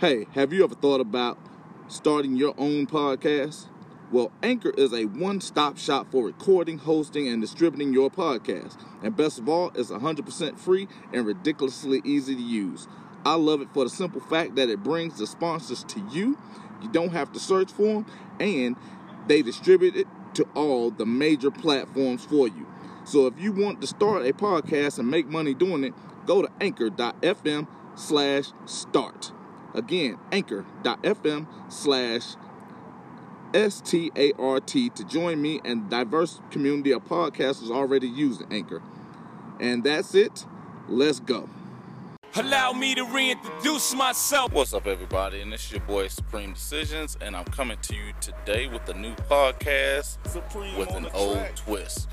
Hey, have you ever thought about starting your own podcast? Well, Anchor is a one stop shop for recording, hosting, and distributing your podcast. And best of all, it's 100% free and ridiculously easy to use. I love it for the simple fact that it brings the sponsors to you. You don't have to search for them, and they distribute it to all the major platforms for you. So if you want to start a podcast and make money doing it, go to anchor.fm slash start. Again, anchor.fm slash S-T-A-R-T to join me and diverse community of podcasters already using Anchor. And that's it. Let's go. Allow me to reintroduce myself. What's up, everybody? And this is your boy Supreme Decisions, and I'm coming to you today with a new podcast Supreme with an old track. twist.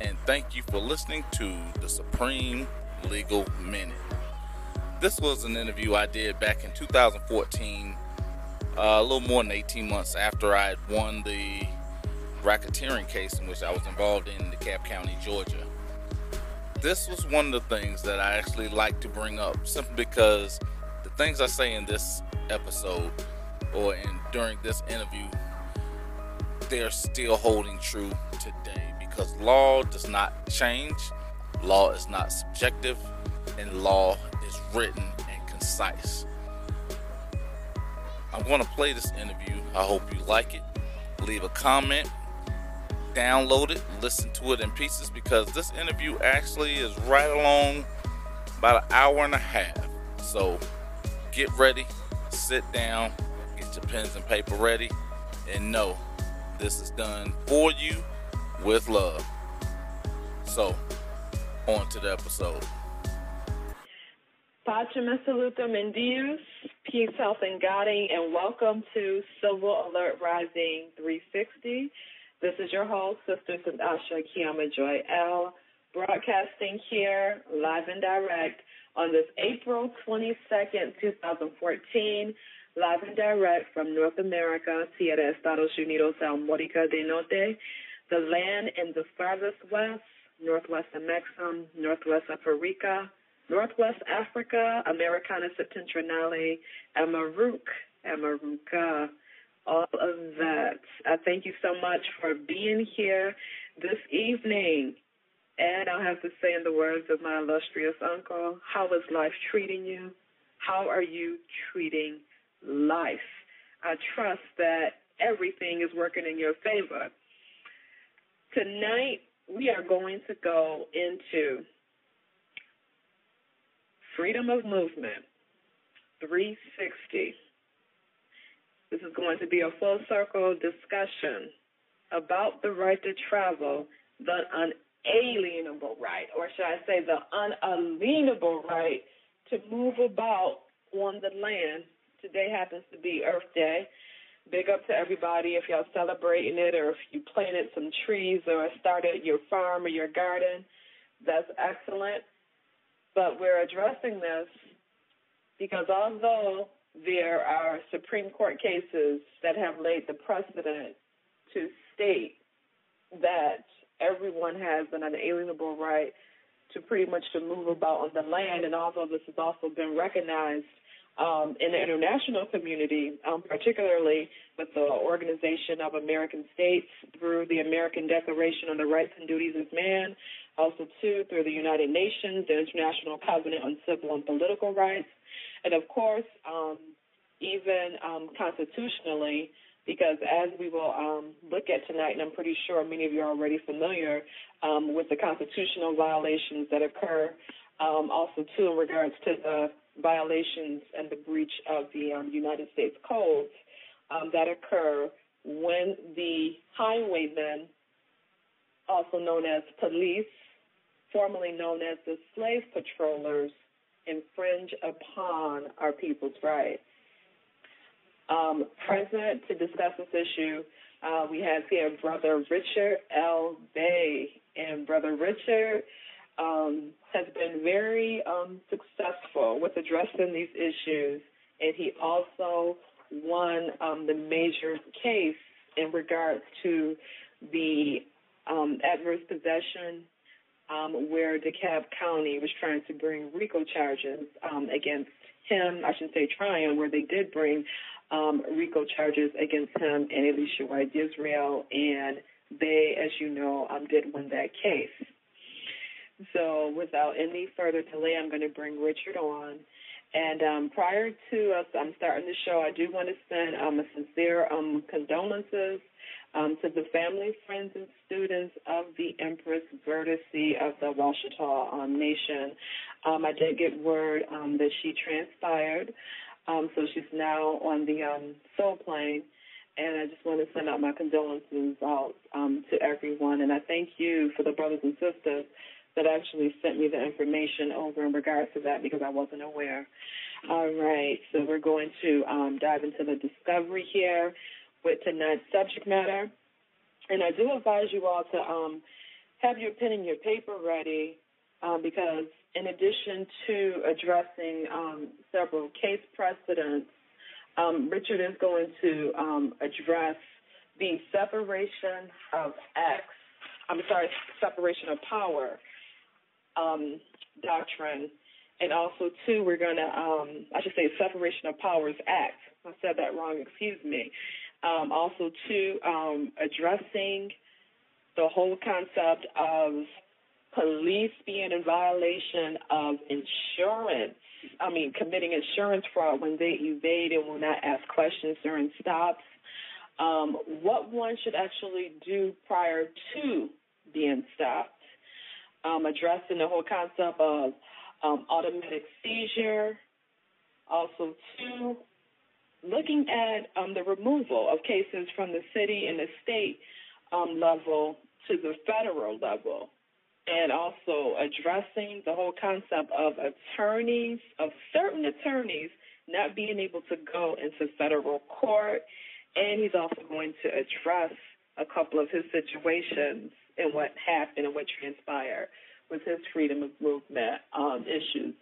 And thank you for listening to the Supreme Legal Minute. This was an interview I did back in 2014, uh, a little more than 18 months after I had won the racketeering case in which I was involved in DeKalb County, Georgia. This was one of the things that I actually like to bring up simply because the things I say in this episode or in during this interview they're still holding true today because law does not change, law is not subjective, and law is written and concise. I'm going to play this interview. I hope you like it. Leave a comment, download it, listen to it in pieces because this interview actually is right along about an hour and a half. So get ready, sit down, get your pens and paper ready, and know this is done for you with love. So, on to the episode. Pachama Salutum and Dios, peace, health, and guiding, and welcome to Civil Alert Rising 360. This is your host, Sister Sadasha Kiyama Joy L, broadcasting here live and direct on this April 22nd, 2014, live and direct from North America, Tierra Estados Unidos, América del Norte, the land in the farthest west, northwest of Mexico, northwest of Puerto Rico, Northwest Africa, Americana Septentrionale, Amaruk, Amaruka, all of that. I thank you so much for being here this evening. And I'll have to say, in the words of my illustrious uncle, how is life treating you? How are you treating life? I trust that everything is working in your favor. Tonight, we are going to go into Freedom of Movement 360. This is going to be a full circle discussion about the right to travel, the unalienable right, or should I say the unalienable right to move about on the land. Today happens to be Earth Day. Big up to everybody if y'all celebrating it or if you planted some trees or started your farm or your garden. That's excellent. But we're addressing this because although there are Supreme Court cases that have laid the precedent to state that everyone has an unalienable right to pretty much to move about on the land, and although this has also been recognized um, in the international community, um, particularly with the Organization of American States through the American Declaration on the Rights and Duties of Man, also too through the United Nations, the International Covenant on Civil and Political Rights, and of course, um, even um, constitutionally, because as we will um, look at tonight, and I'm pretty sure many of you are already familiar um, with the constitutional violations that occur, um, also too in regards to the violations and the breach of the um, United States codes that occur when the highwaymen, also known as police, formerly known as the slave patrollers, infringe upon our people's rights. Um, present to discuss this issue, uh, we have here Brother Richard L. Bay. And Brother Richard um, has been very um, successful with addressing these issues, and he also won um, the major case in regards to the um, adverse possession um, where DeKalb County was trying to bring RICO charges um, against him, I should say Tryon, where they did bring um, RICO charges against him and Alicia White Israel, and they, as you know, um, did win that case. So without any further delay, I'm going to bring Richard on. And um, prior to us um, starting the show, I do want to send um, a sincere um, condolences um, to the family, friends, and students of the Empress Verdiacee of the Washitaw um, Nation. Um, I did get word um, that she transpired, um, so she's now on the um, soul plane. And I just want to send out my condolences out to everyone. And I thank you for the brothers and sisters that actually sent me the information over in regards to that because I wasn't aware. All right, so we're going to dive into the discovery here with tonight's subject matter. And I do advise you all to um, have your pen and your paper ready um, because, in addition to addressing um, several case precedents, um, Richard is going to um, address the separation of X, I'm sorry, separation of power um, doctrine. And also, too, we're going to, I should say, Separation of Powers Act. I said that wrong, excuse me. Um, also, too, um, addressing the whole concept of police being in violation of insurance. I mean, committing insurance fraud when they evade and will not ask questions during stops. Um, what one should actually do prior to being stopped um, addressing the whole concept of um, automatic seizure. Also, two, looking at um, the removal of cases from the city and the state um, level to the federal level. And also addressing the whole concept of attorneys, of certain attorneys not being able to go into federal court. And he's also going to address a couple of his situations and what happened and what transpired with his freedom of movement um, issues.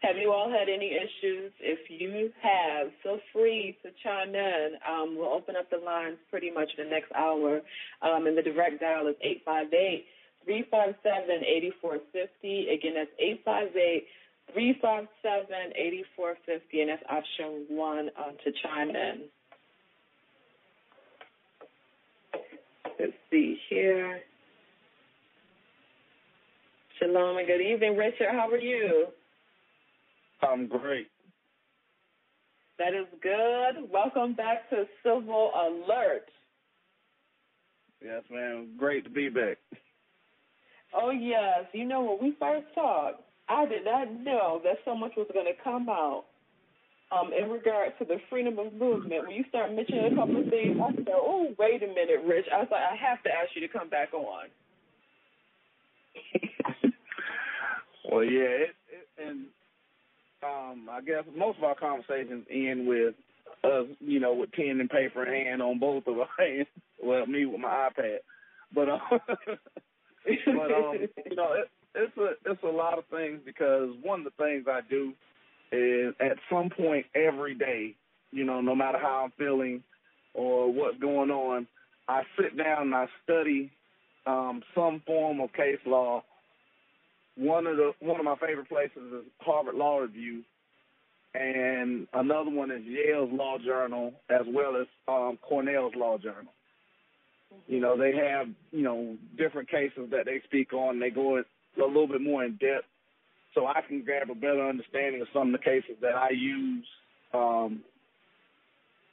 Have you all had any issues? If you have, feel free to chime in. Um, we'll open up the lines pretty much the next hour. Um, and the direct dial is 858 357 8450. Again, that's 858 357 8450. And that's option one um, to chime in. Let's see here. Shalom and good evening, Richard. How are you? I'm great. That is good. Welcome back to Civil Alert. Yes, ma'am. Great to be back. Oh, yes. You know, when we first talked, I did not know that so much was going to come out um, in regard to the freedom of movement. When you start mentioning a couple of things, I said, oh, wait a minute, Rich. I was like, I have to ask you to come back on. well, yeah, it, it, and um, I guess most of our conversations end with us, you know, with pen and paper in hand on both of our hands. Well, me with my iPad, but uh, but um, you know, it, it's a it's a lot of things because one of the things I do is at some point every day, you know, no matter how I'm feeling or what's going on, I sit down and I study um, some form of case law. One of the one of my favorite places is Harvard Law Review, and another one is Yale's Law Journal, as well as um, Cornell's Law Journal. You know, they have you know different cases that they speak on. They go a little bit more in depth, so I can grab a better understanding of some of the cases that I use. Because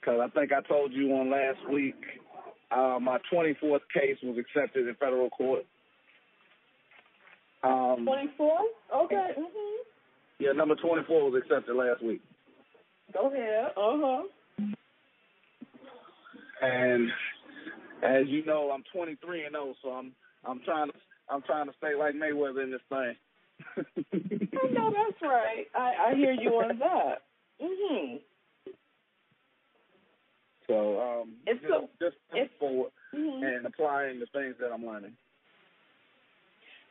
um, I think I told you on last week uh, my 24th case was accepted in federal court. Um, 24? Okay. Mm-hmm. Yeah, number 24 was accepted last week. Go ahead. Uh huh. And as you know, I'm 23 and 0, so I'm I'm trying to I'm trying to stay like Mayweather in this thing. I know that's right. I I hear you on that. Mhm. So um, it's just, so, just it's, forward mm-hmm. and applying the things that I'm learning.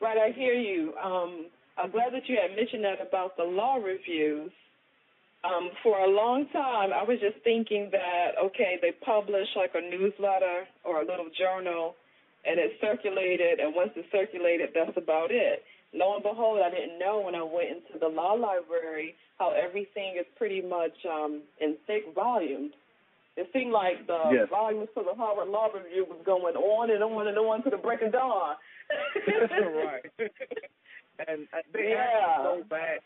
Right, I hear you. Um, I'm glad that you had mentioned that about the law reviews. Um, for a long time, I was just thinking that okay, they publish like a newsletter or a little journal, and it's circulated, and once it's circulated, that's about it. lo and behold, I didn't know when I went into the law library how everything is pretty much um, in thick volumes. It seemed like the yes. volumes for the Harvard Law Review was going on and on and on to the break of dawn. Right. and they yeah. go back.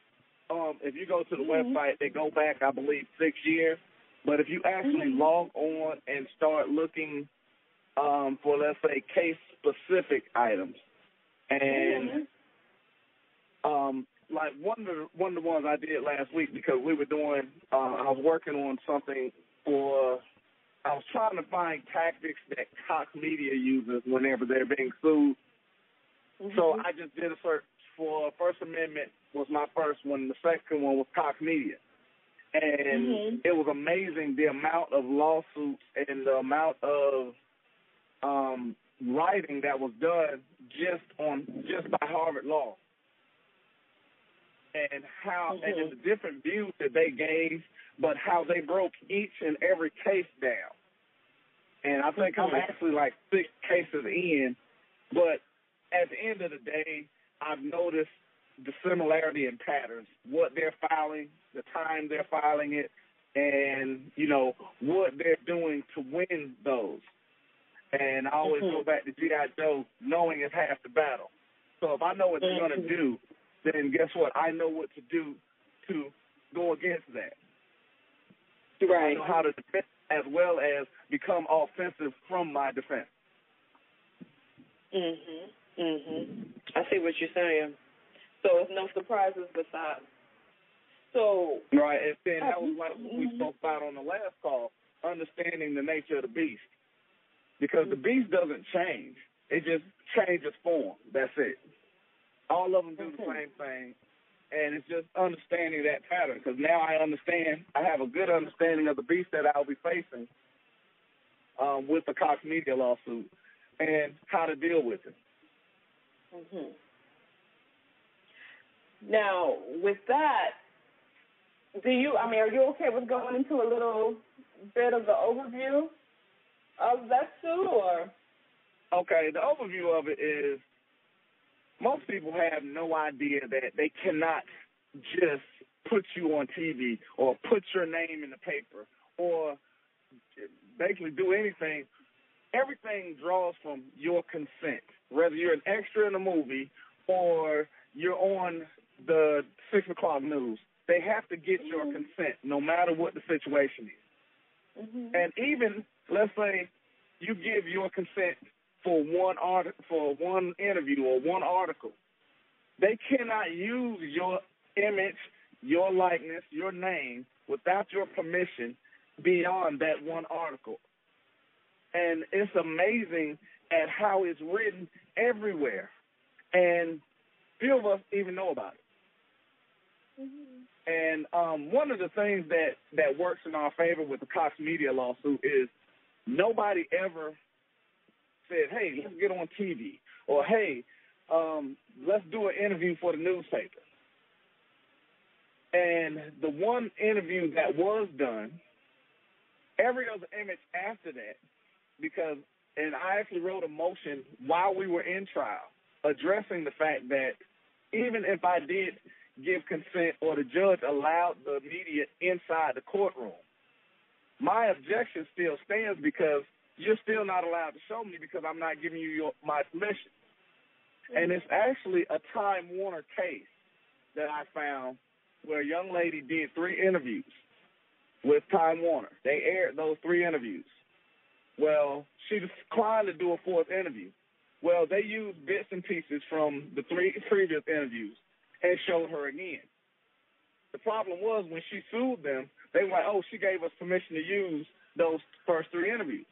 Um, if you go to the mm-hmm. website, they go back, I believe, six years. But if you actually mm-hmm. log on and start looking um, for, let's say, case-specific items, and mm-hmm. um, like one of the one of the ones I did last week because we were doing, uh, I was working on something for. I was trying to find tactics that Cox Media uses whenever they're being sued. Mm-hmm. So I just did a search for First Amendment was my first one. The second one was Cox Media and mm-hmm. it was amazing the amount of lawsuits and the amount of um, writing that was done just on just by Harvard Law, and how mm-hmm. and the different views that they gave, but how they broke each and every case down. And I think mm-hmm. I'm actually like six cases in, but at the end of the day, I've noticed the similarity in patterns, what they're filing, the time they're filing it, and you know what they're doing to win those. And I always mm-hmm. go back to GI Joe, knowing is half the battle. So if I know what they're going to do, then guess what? I know what to do to go against that. Right. I know how to defend as well as become offensive from my defense. Mhm. Mhm. I see what you're saying. So it's no surprises with that. So right, and then that was what we spoke about on the last call, understanding the nature of the beast, because the beast doesn't change; it just changes form. That's it. All of them do the same thing, and it's just understanding that pattern. Because now I understand, I have a good understanding of the beast that I'll be facing um, with the Cox Media lawsuit and how to deal with it. Mm-hmm. Now, with that, do you? I mean, are you okay with going into a little bit of the overview of that too, or? Okay, the overview of it is most people have no idea that they cannot just put you on TV or put your name in the paper or basically do anything. Everything draws from your consent, whether you're an extra in a movie or you're on the six o'clock news. They have to get mm-hmm. your consent, no matter what the situation is. Mm-hmm. And even let's say you give your consent for one art for one interview or one article, they cannot use your image, your likeness, your name without your permission beyond that one article. And it's amazing at how it's written everywhere. And few of us even know about it. Mm-hmm. And um, one of the things that that works in our favor with the Cox Media lawsuit is nobody ever said, "Hey, let's get on TV," or "Hey, um, let's do an interview for the newspaper." And the one interview that was done, every other image after that, because and I actually wrote a motion while we were in trial addressing the fact that even if I did give consent or the judge allowed the media inside the courtroom. My objection still stands because you're still not allowed to show me because I'm not giving you your, my permission. And it's actually a Time Warner case that I found where a young lady did three interviews with Time Warner. They aired those three interviews. Well, she declined to do a fourth interview. Well, they used bits and pieces from the three previous interviews and showed her again. The problem was when she sued them, they like, oh, she gave us permission to use those first three interviews.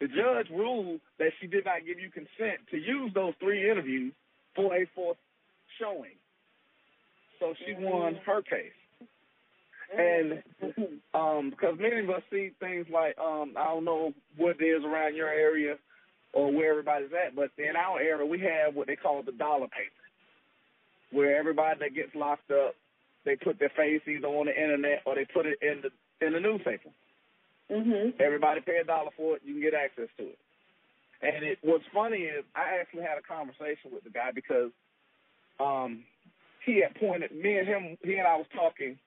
The judge ruled that she did not give you consent to use those three interviews for a fourth showing. So she won her case. And um, because many of us see things like um, I don't know what it is around your area or where everybody's at, but in our area we have what they call the dollar paper where everybody that gets locked up, they put their face either on the internet or they put it in the in the newspaper. Mm-hmm. Everybody pay a dollar for it, you can get access to it. And it, what's funny is I actually had a conversation with the guy because um, he had pointed me and him. He and I was talking,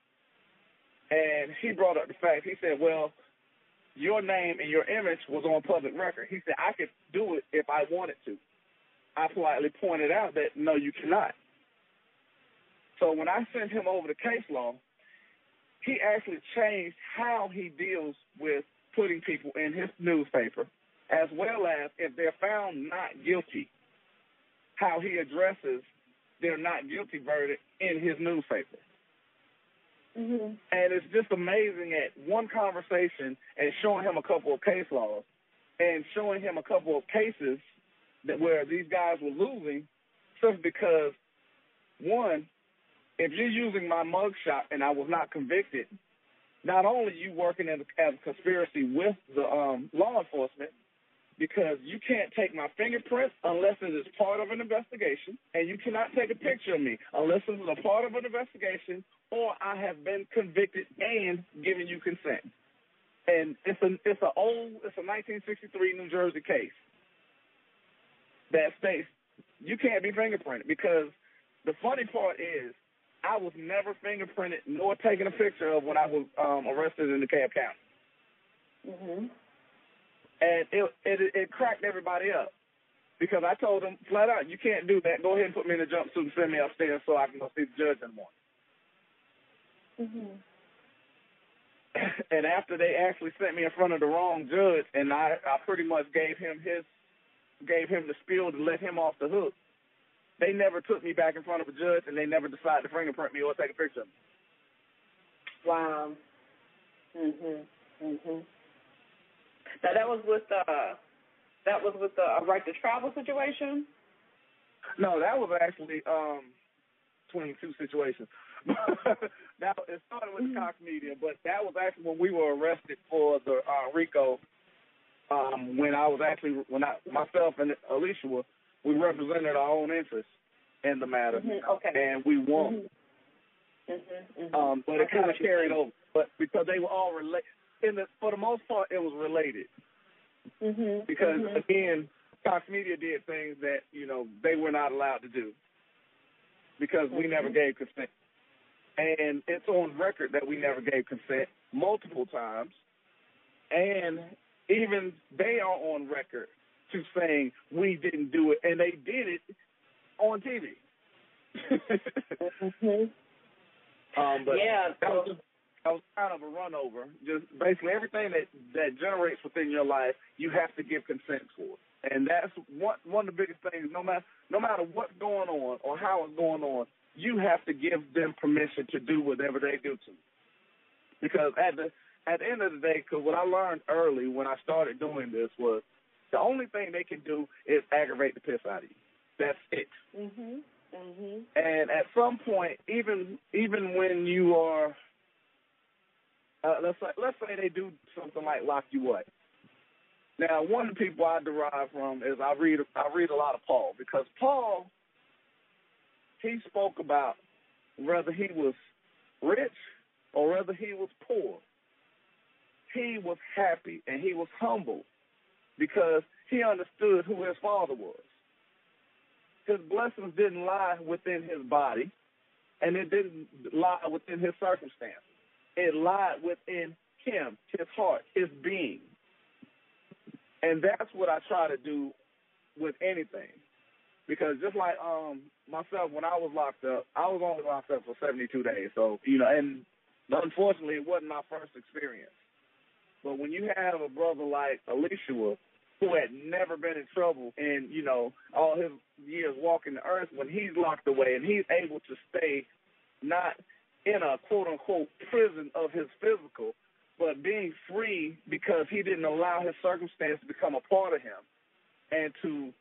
and he brought up the fact. He said, "Well, your name and your image was on public record." He said, "I could do it if I wanted to." I politely pointed out that no, you cannot. So when I sent him over the case law, he actually changed how he deals with putting people in his newspaper, as well as if they're found not guilty, how he addresses their not guilty verdict in his newspaper. Mm-hmm. And it's just amazing at one conversation and showing him a couple of case laws and showing him a couple of cases that where these guys were losing simply because one, if you're using my mugshot and I was not convicted, not only you working as a, as a conspiracy with the um, law enforcement, because you can't take my fingerprints unless it is part of an investigation, and you cannot take a picture of me unless it is a part of an investigation or I have been convicted and given you consent. And it's a it's a old it's a 1963 New Jersey case that states you can't be fingerprinted because the funny part is I was never fingerprinted nor taken a picture of when I was um, arrested in DeKalb County. Mhm. And it, it it cracked everybody up because I told them flat out, you can't do that. Go ahead and put me in a jumpsuit and send me upstairs so I can go see the judge in the morning. Mhm. and after they actually sent me in front of the wrong judge, and I I pretty much gave him his gave him the spiel to let him off the hook. They never took me back in front of a judge, and they never decided to fingerprint me or take a picture of me. Wow. Mhm. Mhm. Now that was with uh that was with the uh, right to travel situation. No, that was actually um between two situations. now it started with the Cox Media, but that was actually when we were arrested for the uh, RICO. Um, when I was actually when I myself and Alicia were we represented our own interests in the matter, Mhm. Okay. and we won. Mhm. Mhm. Um, but it kind of carried over. But because they were all related, in the for the most part, it was related. Mhm. Because mhm. again, Cox Media did things that you know they were not allowed to do because we never Mhm. gave consent, and it's on record that we never gave consent multiple times, and even they are on record to saying we didn't do it, and they did it on TV. Mhm. um, but Yeah, that was just, that was kind of a run over. Just basically everything that that generates within your life, you have to give consent for. And that's one one of the biggest things. No matter no matter what's going on or how it's going on, you have to give them permission to do whatever they do to you. Because at the at the end of the day, because what I learned early when I started doing this was the only thing they can do is aggravate the piss out of you. That's it. Mhm. Mhm. And at some point, even even when you are, uh, let's say, let's say they do something like lock you up. Now, one of the people I derive from is I read I read a lot of Paul because Paul he spoke about whether he was rich or whether he was poor. He was happy and he was humble because he understood who his father was his blessings didn't lie within his body, and it didn't lie within his circumstances. It lied within him, his heart, his being. And that's what I try to do with anything. Because just like um myself, when I was locked up, I was only locked up for 72 days. So, you know, and unfortunately, it wasn't my first experience. But when you have a brother like Alicia, who had never been in trouble in, you know, all his years walking the earth, when he's locked away and he's able to stay not in a quote unquote prison of his physical, but being free because he didn't allow his circumstance to become a part of him and to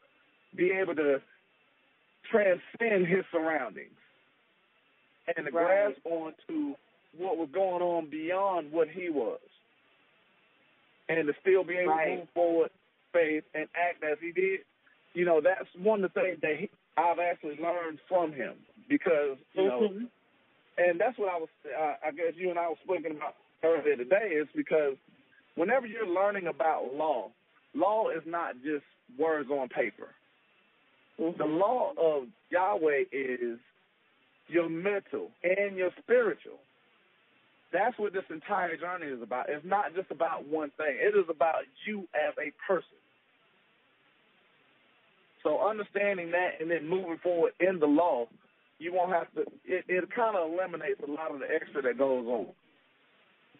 be able to transcend his surroundings and to Right. grasp onto what was going on beyond what he was and to still be able Right. to move forward faith and act as he did, you know, that's one of the things that he, I've actually learned from him because, you know, Mhm. And that's what I was, uh, I guess you and I were speaking about earlier today is because whenever you're learning about law, law is not just words on paper. Mm-hmm. The law of Yahweh is your mental and your spiritual. That's what this entire journey is about. It's not just about one thing. It is about you as a person. So understanding that and then moving forward in the law, you won't have to. It, it kind of eliminates a lot of the extra that goes on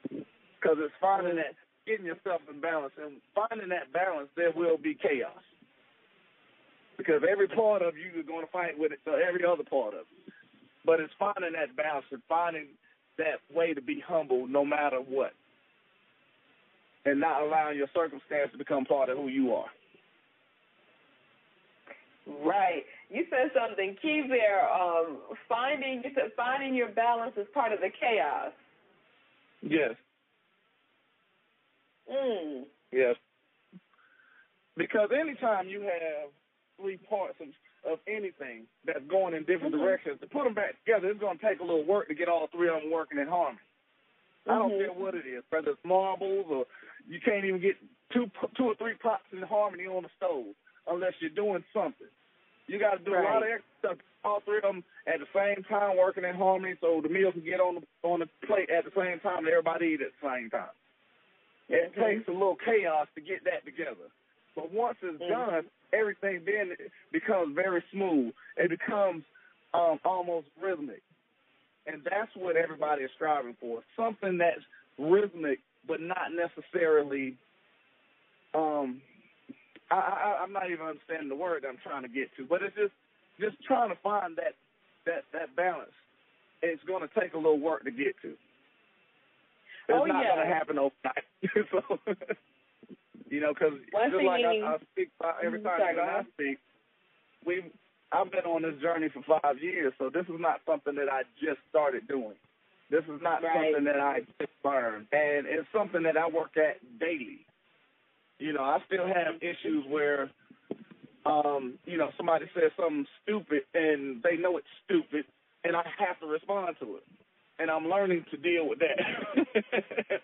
because it's finding that getting yourself in balance and finding that balance. There will be chaos because every part of you is going to fight with it, so every other part of it. But it's finding that balance and finding that way to be humble no matter what, and not allowing your circumstance to become part of who you are. Right. You said something key there. Um, finding you said finding your balance is part of the chaos. Yes. Mm. Yes. Because anytime you have three parts of, of anything that's going in different Mhm. directions, to put them back together, it's going to take a little work to get all three of them working in harmony. I don't Mhm. care what it is, whether it's marbles or you can't even get two two or three pots in harmony on the stove unless you're doing something. You got to do a lot of extra stuff. All three of them at the same time working in harmony, so the meal can get on the on the plate at the same time and everybody eat at the same time. It Mhm. takes a little chaos to get that together. But once it's Mhm. done, everything then becomes very smooth. It becomes um, almost rhythmic. And that's what everybody is striving for. Something that's rhythmic but not necessarily um I, I I'm not even understanding the word I'm trying to get to, but it's just just trying to find that that that balance. It's going to take a little work to get to. It's Oh, not yeah. going to happen overnight. so, you know, because just like I, I speak about every Mhm, time sorry, I speak, we I've been on this journey for five years, so this is not something that I just started doing. This is not Right. something that I just learned, and it's something that I work at daily. You know, I still have issues where, um, you know, somebody says something stupid and they know it's stupid, and I have to respond to it, and I'm learning to deal with that.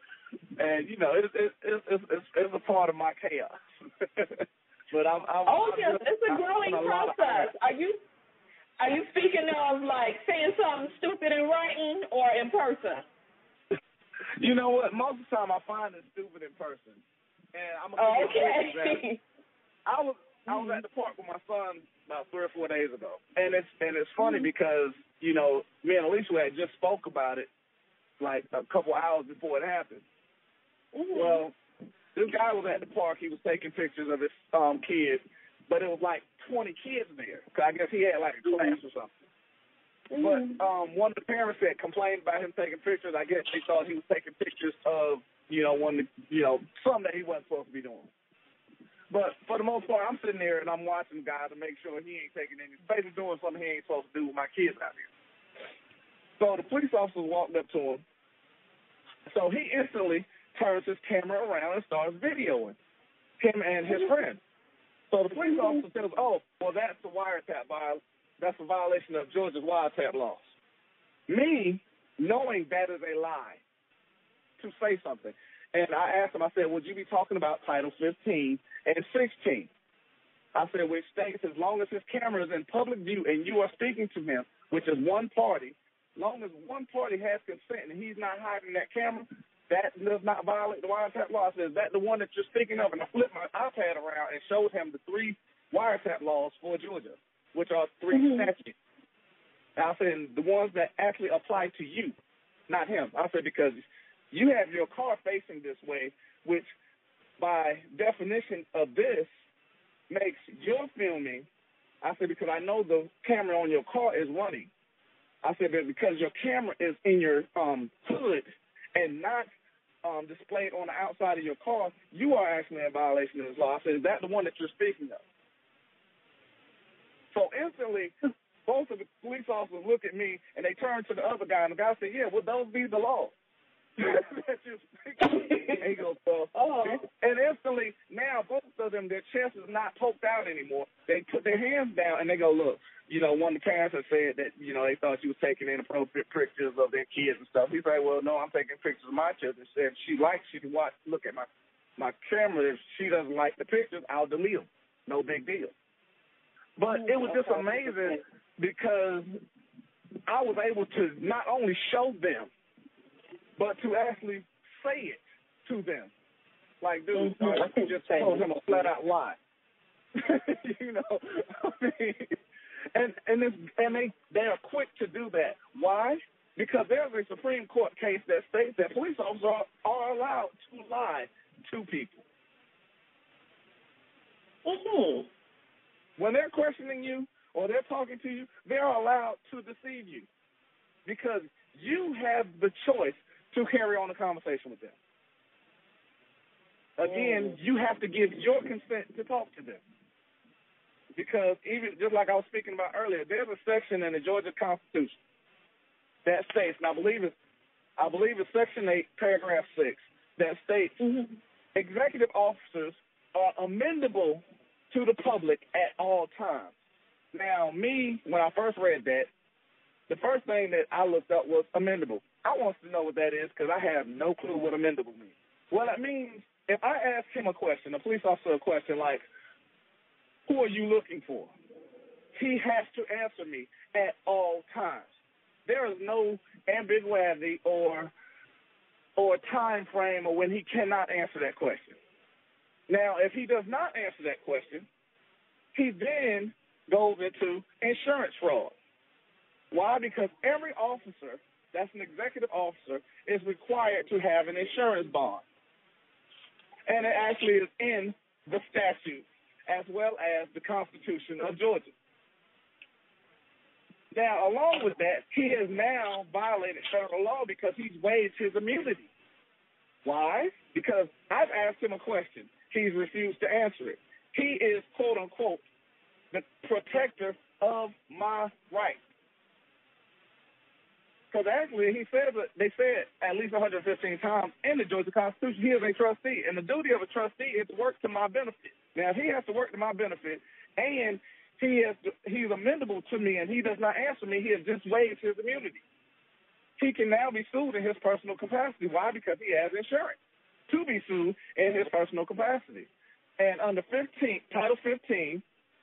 and you know, it's it's it's it's, it's a part of my chaos. but I'm, I'm Oh I'm yes, just- it's a growing process. Are you are you speaking of like saying something stupid in writing or in person? You know what? Most of the time, I find it stupid in person. And I'm gonna give you a quick example. Okay. I was I was at the park with my son about three or four days ago, and it's and it's funny because you know me and Alicia had just spoke about it like a couple hours before it happened. Mhm. Well, this guy was at the park. He was taking pictures of his um kids, but it was like 20 kids there. 'Cause I guess he had like a class or something. But um, one of the parents that complained about him taking pictures, I guess they thought he was taking pictures of, you know, one, you know, something that he wasn't supposed to be doing. But for the most part, I'm sitting there and I'm watching the guy to make sure he ain't taking any, basically doing something he ain't supposed to do with my kids out here. So the police officer walked up to him. So he instantly turns his camera around and starts videoing him and his friend. So the police officer says, "Oh, well, that's a wiretap viol That's a violation of Georgia's wiretap laws." Me knowing that is a lie to say something, and I asked him. I said, "Would you be talking about Title 15 and 16?" I said, which states as long as his camera is in public view and you are speaking to him, which is one party, as long as one party has consent and he's not hiding that camera, that does not violate the wiretap law. I said, is that the one that you're speaking of? And I flipped my iPad around and showed him the three wiretap laws for Georgia, which are 3 Mhm. statutes. And I said, the ones that actually apply to you, not him. I said, because you have your car facing this way, which by definition of this makes your filming, I said, because I know the camera on your car is running. I said, but because your camera is in your um, hood and not um, displayed on the outside of your car, you are actually in violation of this law. I said, is that the one that you're speaking of? So instantly, both of the police officers look at me and they turn to the other guy, and the guy said, yeah, would those be the laws? That well, Oh. and instantly, now both of them, their chest is not poked out anymore. They put their hands down and they go, look, you know, one of the parents had said that, you know, they thought she was taking inappropriate pictures of their kids and stuff. He's like, well, no, I'm taking pictures of my children. If she likes, she can watch, look at my, my camera. If she doesn't like the pictures, I'll delete them. No big deal. But it was just amazing because I was able to not only show them, but to actually say it to them. Like, dude, mm-hmm. I just told him a flat out lie. you know, I mean, and and it's, and they they are quick to do that. Why? Because there's a Supreme Court case that states that police officers are, are allowed to lie to people. Mm-hmm. When they're questioning you or they're talking to you, they're allowed to deceive you because you have the choice to carry on a conversation with them. Again, mm. you have to give your consent to talk to them. Because even just like I was speaking about earlier, there's a section in the Georgia Constitution that states, and I believe it's I believe it's section eight, paragraph six, that states mm-hmm. executive officers are amendable to the public at all times. Now, me, when I first read that, the first thing that I looked up was amendable. I want to know what that is because I have no clue what amendable means. Well, it means if I ask him a question, a police officer a question like, who are you looking for? He has to answer me at all times. There is no ambiguity or or time frame or when he cannot answer that question. Now, if he does not answer that question, he then goes into insurance fraud. Why? Because every officer that's an executive officer is required to have an insurance bond. And it actually is in the statute as well as the Constitution of Georgia. Now, along with that, he has now violated federal law because he's waived his immunity. Why? Because I've asked him a question. He's refused to answer it. He is, quote unquote, the protector of my rights. Because actually, he says they said at least 115 times in the Georgia Constitution, he is a trustee, and the duty of a trustee is to work to my benefit. Now, if he has to work to my benefit, and he is he's amendable to me, and he does not answer me, he has just waived his immunity. He can now be sued in his personal capacity. Why? Because he has insurance to be sued in his personal capacity. And under 15, Title 15,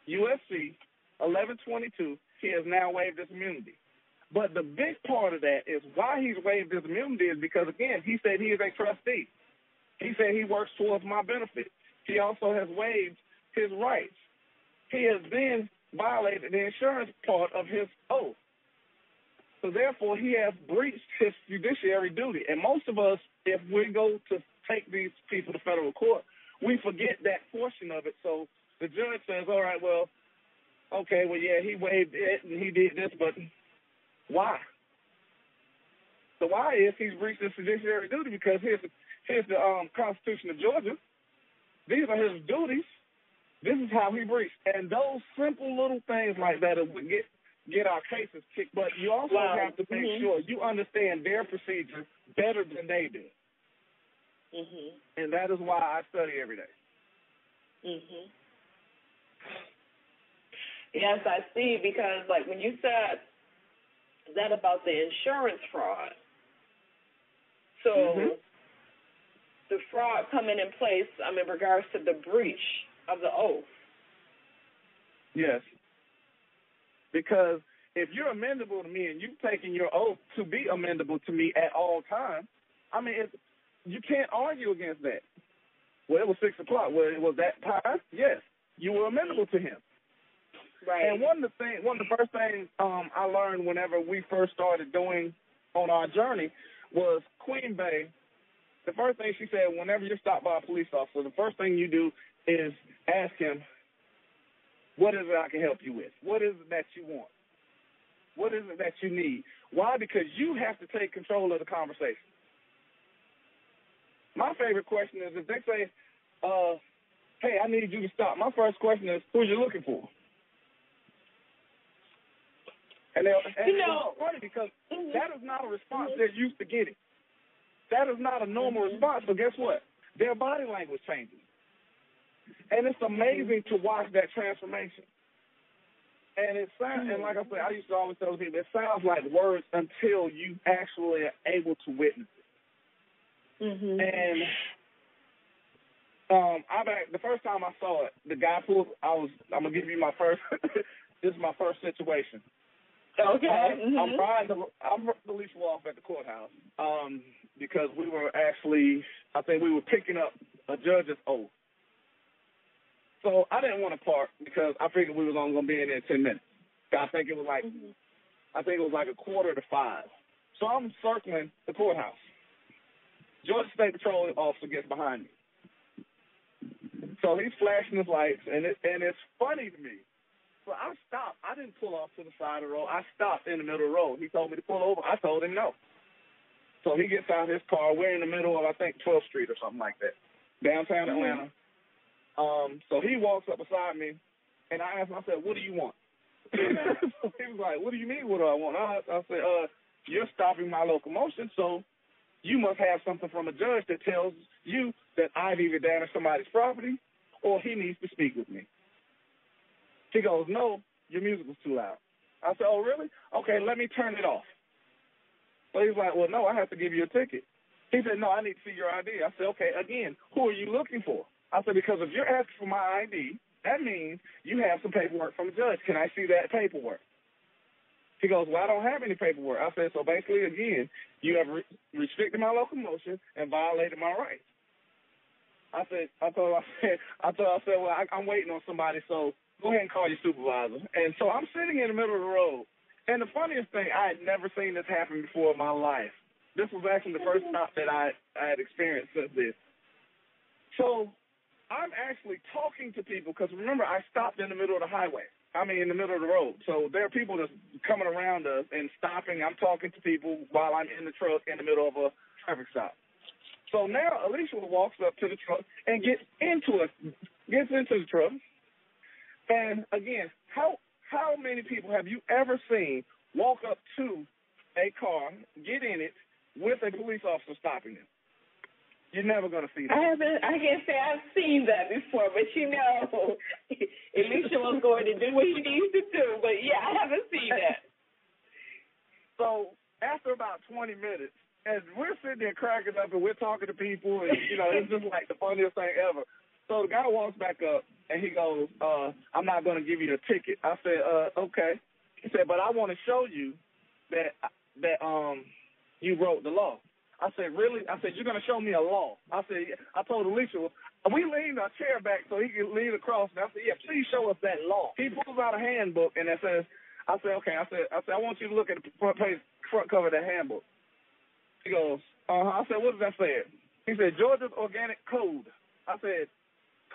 USC 1122, he has now waived his immunity. But the big part of that is why he's waived his immunity is because, again, he said he is a trustee. He said he works towards my benefit. He also has waived his rights. He has then violated the insurance part of his oath. So therefore, he has breached his judiciary duty. And most of us, if we go to take these people to federal court, we forget that portion of it. So the judge says, all right, well, okay, well, yeah, he waived it and he did this, but why? The why is he's breached his judiciary duty because here's the, here's the um, Constitution of Georgia. These are his duties. This is how he breached. And those simple little things like that would get get our cases kicked. But you also wow. have to make mm-hmm. sure you understand their procedure better than they do. Mm-hmm. And that is why I study every day. Mhm. Yes, I see. Because like when you said that about the insurance fraud, so mm-hmm. the fraud coming in place, um, in regards to the breach of the oath. Yes. Because if you're amendable to me and you've taken your oath to be amendable to me at all times, I mean, it's, you can't argue against that. Well, it was six o'clock. Well, it was that time. Yes, you were amendable to him. Right. And one of the things, one of the first things um, I learned whenever we first started doing on our journey was Queen Bay. The first thing she said, whenever you're stopped by a police officer, the first thing you do is ask him, "What is it I can help you with? What is it that you want? What is it that you need?" Why? Because you have to take control of the conversation. My favorite question is if they say, uh, "Hey, I need you to stop." My first question is, "Who are you looking for?" And, and you know, it's funny because mm-hmm. that is not a response mm-hmm. they're used to getting. That is not a normal mm-hmm. response. But guess what? Their body language changes, and it's amazing to watch that transformation. And it sounds, and like I said, I used to always tell people, it sounds like words until you actually are able to witness it. Mm-hmm. And Um, I back the first time I saw it, the guy pulled. I was. I'm gonna give you my first. this is my first situation. Okay. Mm-hmm. I'm riding the I'm the leash off at the courthouse. Um, because we were actually, I think we were picking up a judge's oath. So I didn't want to park because I figured we was only gonna be in there ten minutes. I think it was like, Mhm. I think it was like a quarter to five. So I'm circling the courthouse. Georgia State Patrol officer gets behind me. So he's flashing his lights, and it and it's funny to me. So I stopped. I didn't pull off to the side of the road. I stopped in the middle of the road. He told me to pull over. I told him no. So he gets out of his car. We're in the middle of I think 12th Street or something like that, downtown Atlanta. Um, so he walks up beside me, and I asked him. I said, "What do you want?" so he was like, "What do you mean? What do I want?" I, I said, "Uh, you're stopping my locomotion, so you must have something from a judge that tells you that I've either damaged somebody's property or he needs to speak with me. He goes, No, your music was too loud. I said, Oh, really? Okay, let me turn it off. So he's like, Well, no, I have to give you a ticket. He said, No, I need to see your ID. I said, Okay, again, who are you looking for? I said, Because if you're asking for my ID, that means you have some paperwork from a judge. Can I see that paperwork? He goes, Well, I don't have any paperwork. I said, So basically, again, you have re- restricted my locomotion and violated my rights. I said, I told, I said, I told, I said, well, I, I'm waiting on somebody, so go ahead and call your supervisor. And so I'm sitting in the middle of the road, and the funniest thing, I had never seen this happen before in my life. This was actually the first time that I, I had experienced since this. So I'm actually talking to people because remember, I stopped in the middle of the highway. I mean, in the middle of the road. So there are people that's coming around us and stopping. I'm talking to people while I'm in the truck in the middle of a traffic stop. So now Alicia walks up to the truck and gets into it, gets into the truck. And again, how how many people have you ever seen walk up to a car, get in it with a police officer stopping them? You're never gonna see that. I haven't. I can't say I've seen that before, but you know, Alicia was going to do what he needs to do. But yeah, I haven't seen that. So after about 20 minutes, as we're sitting there cracking up and we're talking to people, and you know, it's just like the funniest thing ever. So the guy walks back up and he goes, uh, "I'm not going to give you the ticket." I said, "Uh, okay." He said, "But I want to show you that that um you wrote the law." I said, "Really?" I said, "You're going to show me a law?" I said, "I told Alicia." We leaned our chair back so he could lean across. And I said, "Yeah, please show us that law." He pulls out a handbook and it says, "I said, okay." I said, "I said I want you to look at the front page, front cover of that handbook." He goes, uh huh. I said, what does that say? He said, Georgia's organic code. I said,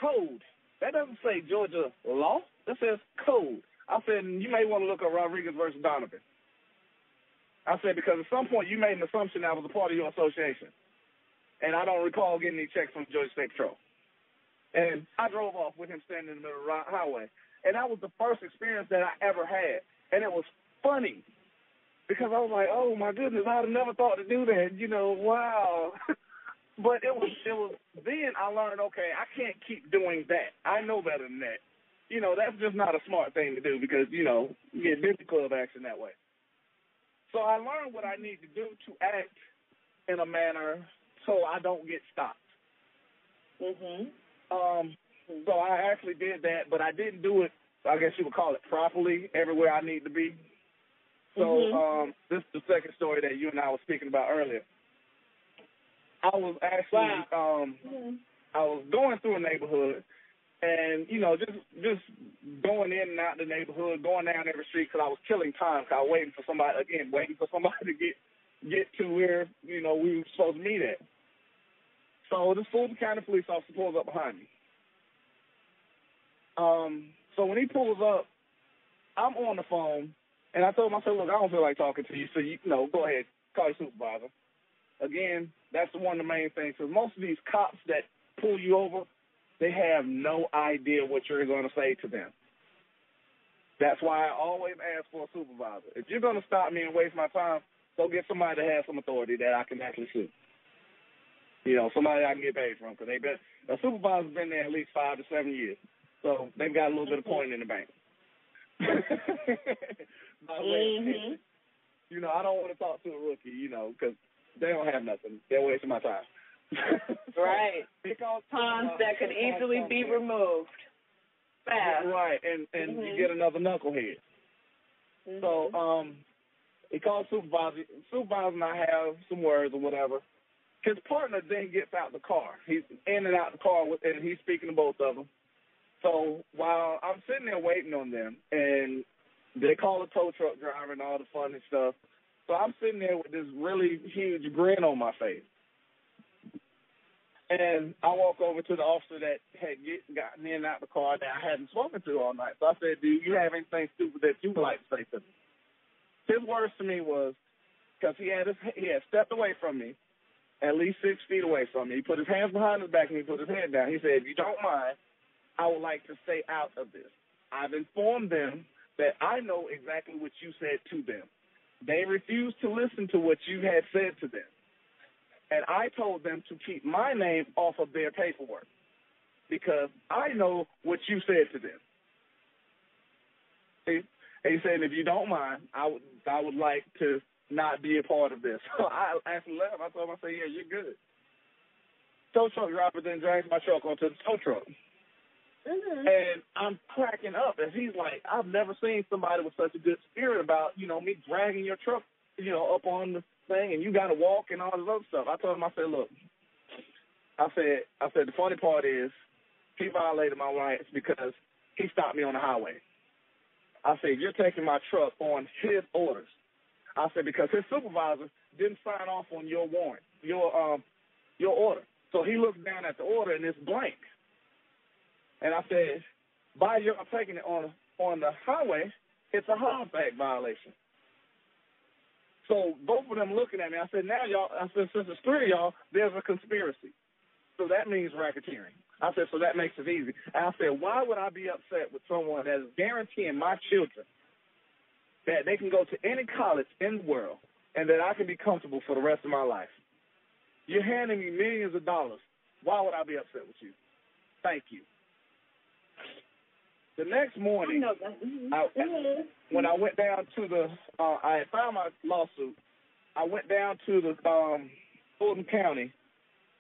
code? That doesn't say Georgia law. That says code. I said, you may want to look at Rodriguez versus Donovan. I said, because at some point you made an assumption that was a part of your association. And I don't recall getting any checks from Georgia State Patrol. And I drove off with him standing in the middle of the highway. And that was the first experience that I ever had. And it was funny because I was like, oh my goodness, I'd have never thought to do that. You know, wow. but it was it was then I learned, okay, I can't keep doing that. I know better than that. You know, that's just not a smart thing to do because you know you get busy club action that way. So I learned what I need to do to act in a manner so I don't get stopped. Mhm. Um, so I actually did that, but I didn't do it. I guess you would call it properly everywhere I need to be. So Mhm. um, this is the second story that you and I were speaking about earlier. I was actually um. I was going through a neighborhood, and you know, just just going in and out the neighborhood, going down every street because I was killing time. Cause I was waiting for somebody again, waiting for somebody to get get to where you know we were supposed to meet at. So this Fulton County police officer pulls up behind me. Um, so when he pulls up, I'm on the phone, and I told him, I said, look, I don't feel like talking to you, so you, you know, go ahead, call your supervisor. Again, that's one of the main things, because most of these cops that pull you over, they have no idea what you're going to say to them. That's why I always ask for a supervisor. If you're going to stop me and waste my time, go get somebody that has some authority that I can actually sue. You know, somebody I can get paid from, because they've been a supervisor's been there at least five to seven years, so they've got a little bit of point in the bank. By the way, Mhm. you know, I don't want to talk to a rookie, you know, because they don't have nothing. They're wasting my time. right. because Pawns uh, that could easily be removed. Fast. Right, and and Mhm. you get another knucklehead. Mhm. So um, he called supervisor. Supervisor and I have some words or whatever. His partner then gets out the car. He's in and out the car with, and he's speaking to both of them. So while I'm sitting there waiting on them, and they call a tow truck driver and all the funny stuff. So I'm sitting there with this really huge grin on my face. And I walk over to the officer that had get, gotten in and out the car that I hadn't spoken to all night. So I said, "Do you have anything stupid that you would like to say to me?" His words to me was, because he had his, he had stepped away from me, at least six feet away from me. He put his hands behind his back and he put his head down. He said, "If you don't mind, I would like to stay out of this. I've informed them that I know exactly what you said to them. They refused to listen to what you had said to them." And I told them to keep my name off of their paperwork because I know what you said to them. See? And he said, if you don't mind, I would I would like to not be a part of this. So I actually left. I told him, I said, yeah, you're good. Tow truck driver then drags my truck onto the tow truck. Mhm. And I'm cracking up as he's like, I've never seen somebody with such a good spirit about, you know, me dragging your truck, you know, up on the thing and you gotta walk and all this other stuff. I told him, I said, Look, I said I said the funny part is he violated my rights because he stopped me on the highway. I said, You're taking my truck on his orders. I said, because his supervisor didn't sign off on your warrant, your um your order. So he looks down at the order and it's blank. And I said, by your taking it on on the highway, it's a Act violation. So both of them looking at me, I said, now y'all, I said, since it's three of y'all, there's a conspiracy. So that means racketeering. I said, so that makes it easy. And I said, why would I be upset with someone that is guaranteeing my children that they can go to any college in the world and that I can be comfortable for the rest of my life? You're handing me millions of dollars. Why would I be upset with you? Thank you. The next morning, that. Mhm. I- when I went down to the, uh, I had filed my lawsuit. I went down to the um, Fulton County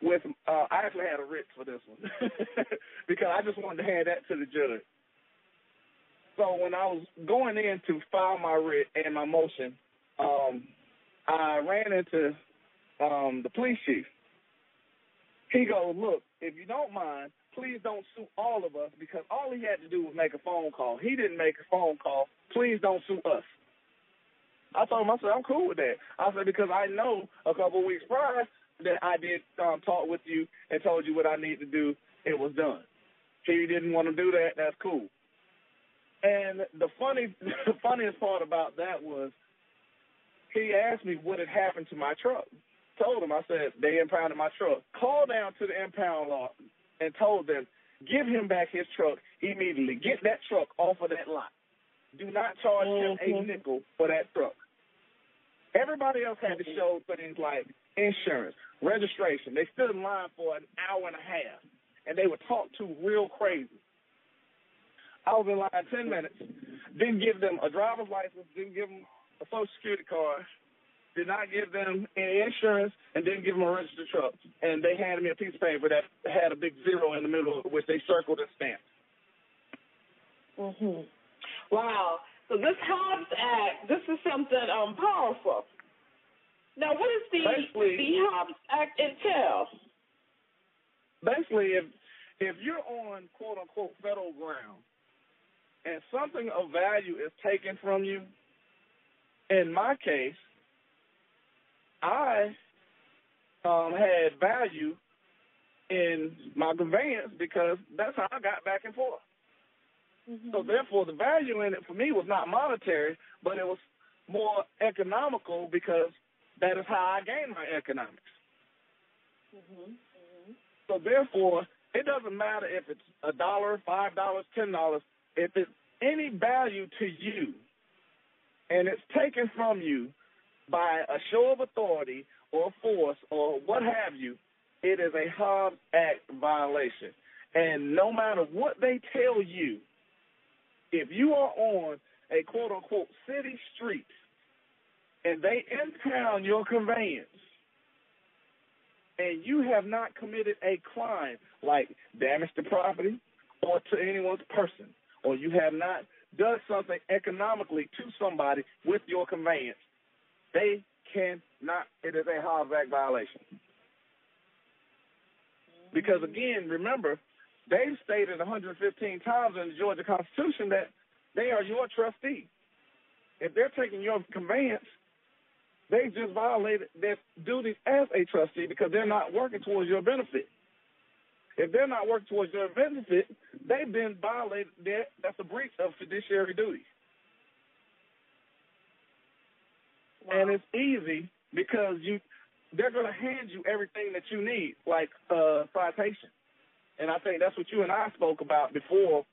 with. Uh, I actually had a writ for this one because I just wanted to hand that to the judge. So when I was going in to file my writ and my motion, um, I ran into um, the police chief. He goes, "Look, if you don't mind, please don't sue all of us because all he had to do was make a phone call. He didn't make a phone call. Please don't sue us." I told him, I said, I'm cool with that. I said, because I know a couple of weeks prior that I did um, talk with you and told you what I need to do. It was done. He didn't want to do that. That's cool. And the funny, the funniest part about that was he asked me what had happened to my truck. Told him, I said, they impounded my truck. Call down to the impound lot and told them, give him back his truck immediately. Get that truck off of that lot. Do not charge him a Mhm. nickel for that truck. Everybody else had to show things like insurance, registration. They stood in line for an hour and a half, and they were talked to real crazy. I was in line 10 minutes, didn't give them a driver's license, didn't give them a social security card, did not give them any insurance, and didn't give them a registered truck. And they handed me a piece of paper that had a big zero in the middle, which they circled and stamped. Mhm. Wow. So this Hobbs Act, this is something um powerful. Now, what does the Basically- the Hobbs Act entail? basically if if you're on quote unquote federal ground and something of value is taken from you, in my case, I um, had value in my conveyance because that's how I got back and forth. Mm-hmm. So therefore, the value in it for me was not monetary, but it was more economical because that is how I gained my economics. Mm-hmm. Mm-hmm. So therefore, it doesn't matter if it's a dollar, five dollars, ten dollars. If it's any value to you, and it's taken from you by a show of authority or force or what have you, it is a Hobbs Act violation. And no matter what they tell you, if you are on a quote unquote city street and they impound your conveyance, and you have not committed a crime like damage to property or to anyone's person, or you have not done something economically to somebody with your conveyance, they cannot, it is a Hobbs Act violation. Because mm-hmm. again, remember, they've stated 115 times in the Georgia Constitution that they are your trustee. If they're taking your conveyance, they just violated their duties as a trustee because they're not working towards your benefit. If they're not working towards your benefit, they've been violated. That's a breach of fiduciary duty. Wow. And it's easy because you they're going to hand you everything that you need, like uh, citation. And I think that's what you and I spoke about before,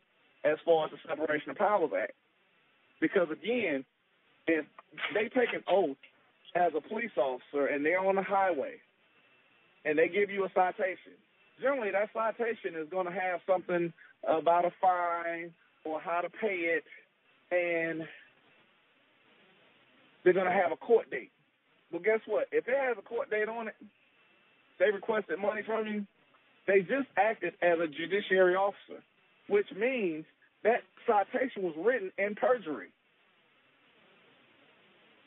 as far as the Separation of Powers Act. Because again, if they take an oath as a police officer and they're on the highway and they give you a citation, generally that citation is going to have something about a fine or how to pay it, and they're going to have a court date. Well, guess what? If it has a court date on it, they requested money from you, they just acted as a judiciary officer, which means that citation was written in perjury.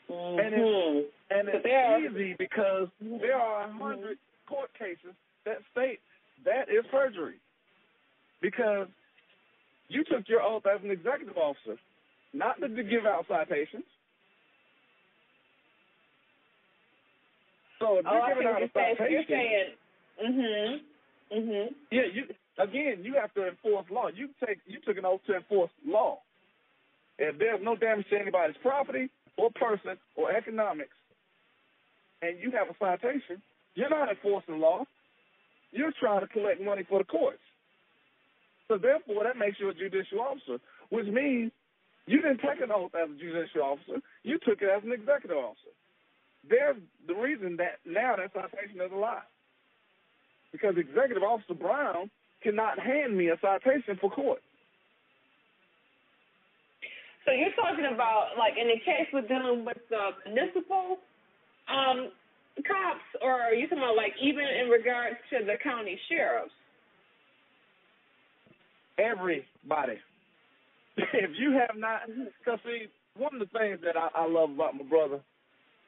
Mm-hmm. And it's, and it's easy because there are a 100 mm-hmm. court cases that state that is perjury. Because you took your oath as an executive officer, not to give out citations. So if you're oh, giving out a citation, you're saying, mhm, mhm. Yeah, you again, you have to enforce law. You take you took an oath to enforce law. If there's no damage to anybody's property, or person or economics and you have a citation, you're not enforcing law. You're trying to collect money for the courts. So therefore, that makes you a judicial officer, which means you didn't take an oath as a judicial officer. You took it as an executive officer. There's the reason that now that citation is a lie. Because Executive Officer Brown cannot hand me a citation for court. So you're talking about like in the case we're dealing with the municipal um, cops, or are you talking about like even in regards to the county sheriffs? Everybody. if you have not, because see, one of the things that I, I love about my brother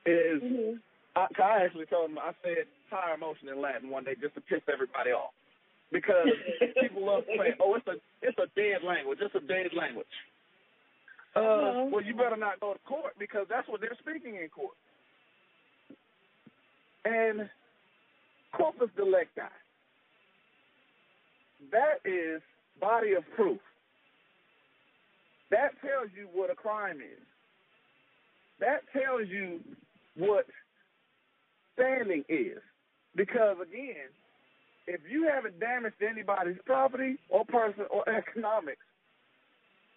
is mm-hmm. I, I actually told him I said higher emotion in Latin one day just to piss everybody off because people love saying, "Oh, it's a it's a dead language. It's a dead language." Uh, uh-huh. well, you better not go to court because that's what they're speaking in court. And corpus delicti, that is body of proof. That tells you what a crime is. That tells you what standing is. Because again, if you haven't damaged anybody's property or person or economics,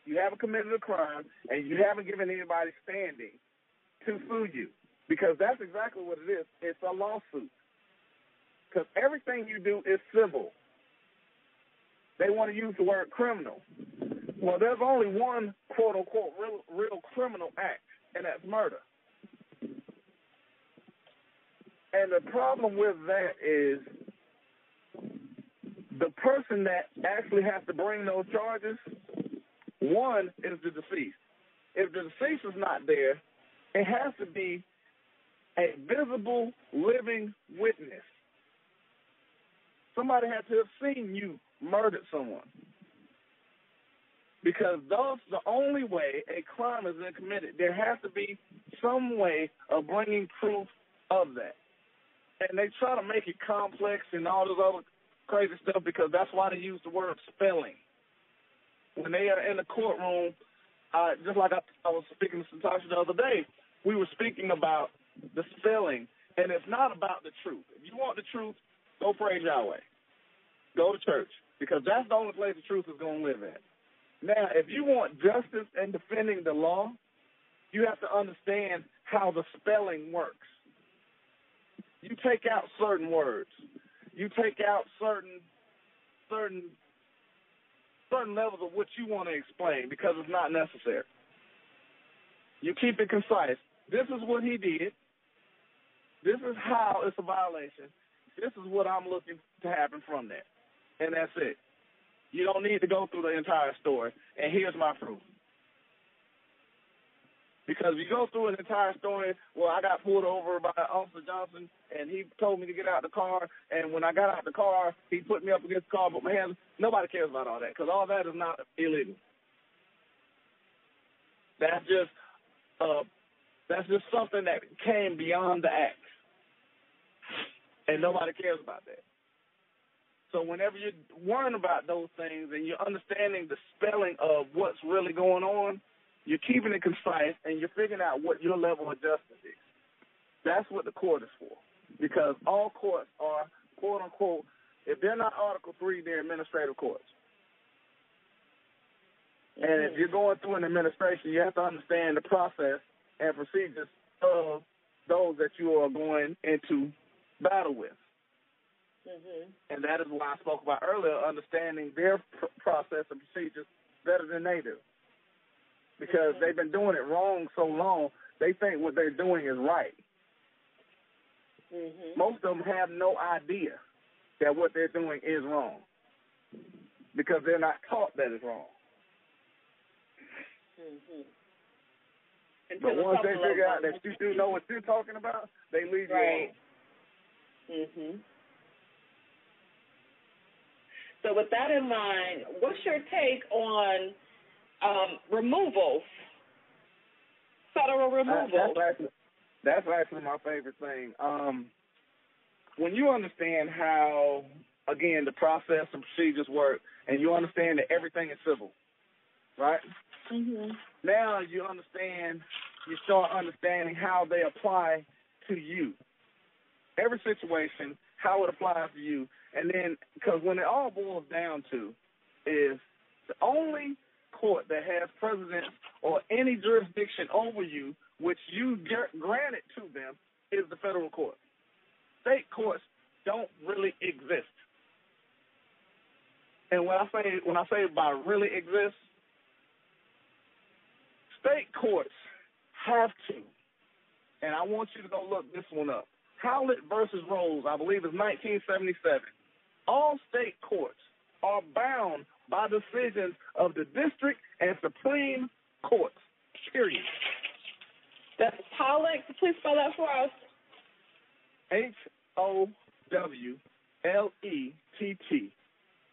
you haven't committed a crime, and you haven't given anybody standing to sue you. Because that's exactly what it is. It's a lawsuit. Because everything you do is civil. They want to use the word criminal. Well, there's only one quote unquote real, real criminal act, and that's murder. And the problem with that is the person that actually has to bring those charges one is the deceased. If the deceased is not there, it has to be a visible, living witness. Somebody had to have seen you murdered someone. Because that's the only way a crime is committed. There has to be some way of bringing proof of that. And they try to make it complex and all this other crazy stuff because that's why they use the word spelling when they are in the courtroom, uh, just like I, I was speaking to Natasha the other day, we were speaking about the spelling, and it's not about the truth. If you want the truth, go pray Yahweh. Go to church, because that's the only place the truth is going to live at. Now, if you want justice and defending the law, you have to understand how the spelling works. You take out certain words. You take out certain certain certain levels of what you want to explain because it's not necessary. You keep it concise. This is what he did. This is how it's a violation. this is what I'm looking to happen from that. And that's it. You don't need to go through the entire story. And here's my proof. Because you go through an entire story, well, I got pulled over by Officer Johnson, and he told me to get out of the car. And when I got out the car, he put me up against the car, but my hands. Nobody cares about all that because all that is not illegal. That's just, uh, that's just something that came beyond the act, and nobody cares about that. So whenever you're worrying about those things and you're understanding the spelling of what's really going on, you're keeping it concise and you're figuring out what your level of justice is. That's what the court is for. Because all courts are, quote unquote, if they're not Article 3, they're administrative courts. And if you're going through an administration, you have to understand the process and procedures of those that you are going into battle with. Mm-hmm. And that is why I spoke about earlier, understanding their pr- process and procedures better than they do. Because they've been doing it wrong so long, they think what they're doing is right. Mm-hmm. Most of them have no idea that what they're doing is wrong because they're not taught that it's wrong. Mm-hmm. But once they figure out that you do know what you're talking about, they leave right. you alone. Mhm. So with that in mind, what's your take on um, removals, federal removals? Uh, that's, actually, that's actually my favorite thing. Um, when you understand how, again, the process and procedures work, and you understand that everything is civil, right? Mm-hmm. Now you understand, you start understanding how they apply to you. Every situation, how it applies to you, and then, because when it all boils down to is the only court that has precedence or any jurisdiction over you, which you granted to them, is the federal court. State courts don't really exist. And when I say when I say by really exist, state courts have to, and I want you to go look this one up. Howlett versus Rose, I believe is 1977 all state courts are bound by decisions of the district and supreme courts. Period. That's Howlett. Please spell that for us. H O W L E T T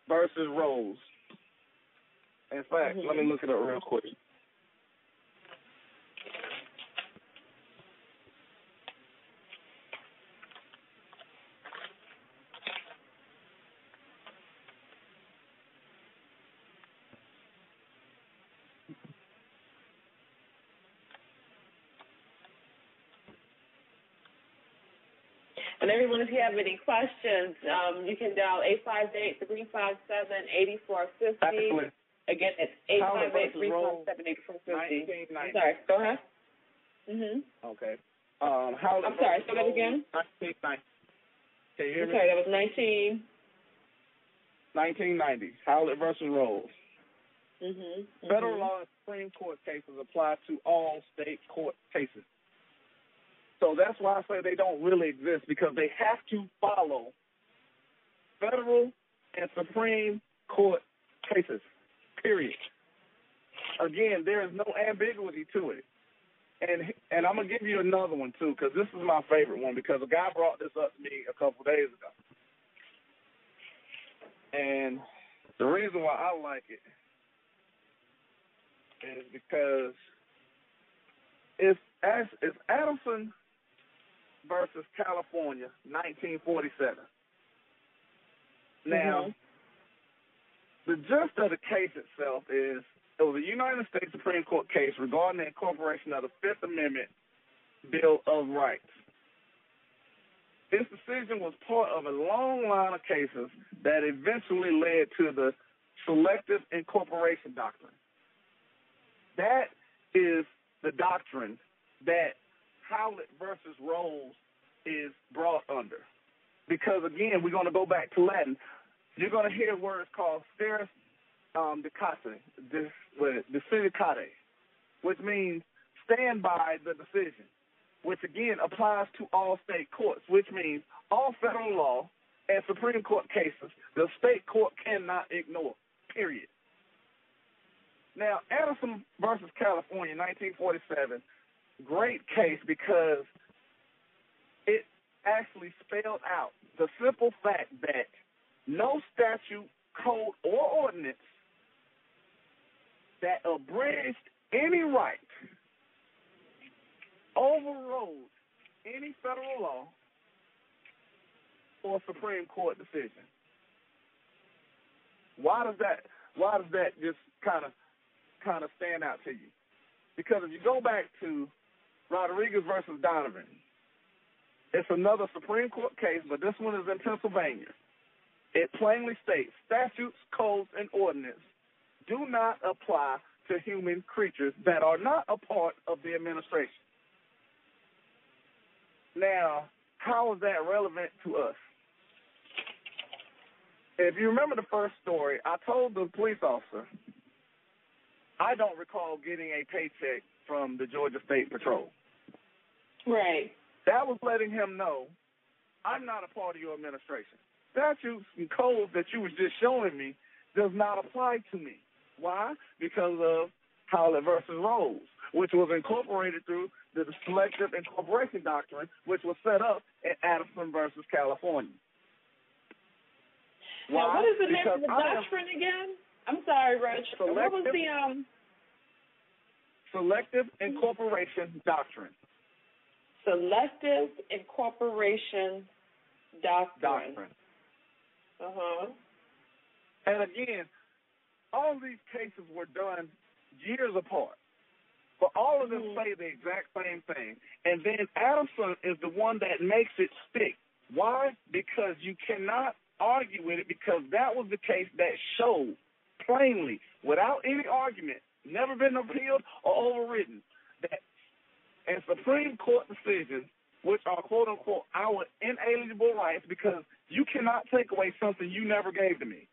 versus Rose. In fact, mm-hmm. let me look it up real quick. And everyone, if you have any questions, um, you can dial 858-357-8450. Again, it's 858-357-8450. I'm sorry, go ahead. Mm-hmm. Okay. Um, how I'm sorry, say that again. 1990. Can you hear me? Okay, that was 19. 1990. Howlett versus Rose. Mm-hmm. Federal law and Supreme Court cases apply to all state court cases. So that's why I say they don't really exist because they have to follow federal and Supreme Court cases. Period. Again, there is no ambiguity to it. And and I'm gonna give you another one too, because this is my favorite one. Because a guy brought this up to me a couple days ago, and the reason why I like it is because it's as it's Adamson versus California, 1947. Now, mm-hmm. the gist of the case itself is it was a United States Supreme Court case regarding the incorporation of the Fifth Amendment Bill of Rights. This decision was part of a long line of cases that eventually led to the selective incorporation doctrine. That is the doctrine that Howlett versus Rose is brought under. Because again, we're going to go back to Latin. You're going to hear words called stare um, decate, decidicate, which means stand by the decision. which again applies to all state courts, which means all federal law and Supreme Court cases the state court cannot ignore, period. Now, Addison versus California, 1947, great case because it actually spelled out the simple fact that no statute, code, or ordinance that abridged any right overrode any federal law or Supreme Court decision. Why does that why does that just kind of kind of stand out to you? Because if you go back to Rodriguez versus Donovan, it's another Supreme Court case, but this one is in Pennsylvania. It plainly states statutes, codes, and ordinance do not apply to human creatures that are not a part of the administration. Now, how is that relevant to us? If you remember the first story, I told the police officer, I don't recall getting a paycheck from the Georgia State Patrol. Right. That was letting him know I'm not a part of your administration. Statutes and codes that you was just showing me does not apply to me. Why? Because of Howlett versus Rose, which was incorporated through the selective incorporation doctrine, which was set up in Addison versus California. Why? Now, what is the name of the doctrine again? I'm sorry, Reg. What was the um? Selective incorporation doctrine. Selective incorporation doctrine. Doctrine. Uh huh. And again, all these cases were done years apart. But all of them Mhm. say the exact same thing. And then Adamson is the one that makes it stick. Why? Because you cannot argue with it because that was the case that showed plainly, without any argument, never been appealed or overridden, that in Supreme Court decisions, which are quote unquote our inalienable rights, because you cannot take away something you never gave to me.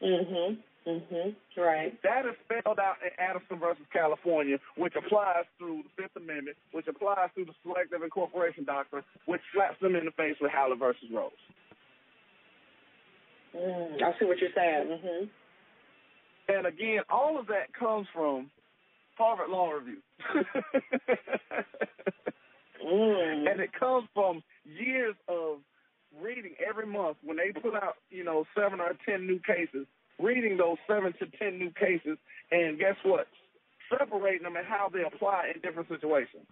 Mhm. Mhm. Right. That is spelled out in Addison versus California, which applies through the Fifth Amendment, which applies through the selective incorporation doctrine, which slaps them in the face with Howlett versus Rose. Mm, I see what you're saying. Mhm. And again, all of that comes from Harvard Law Review. Mm. and it comes from years of reading every month when they put out, you know, seven or ten new cases, reading those seven to ten new cases, and guess what? Separating them and how they apply in different situations.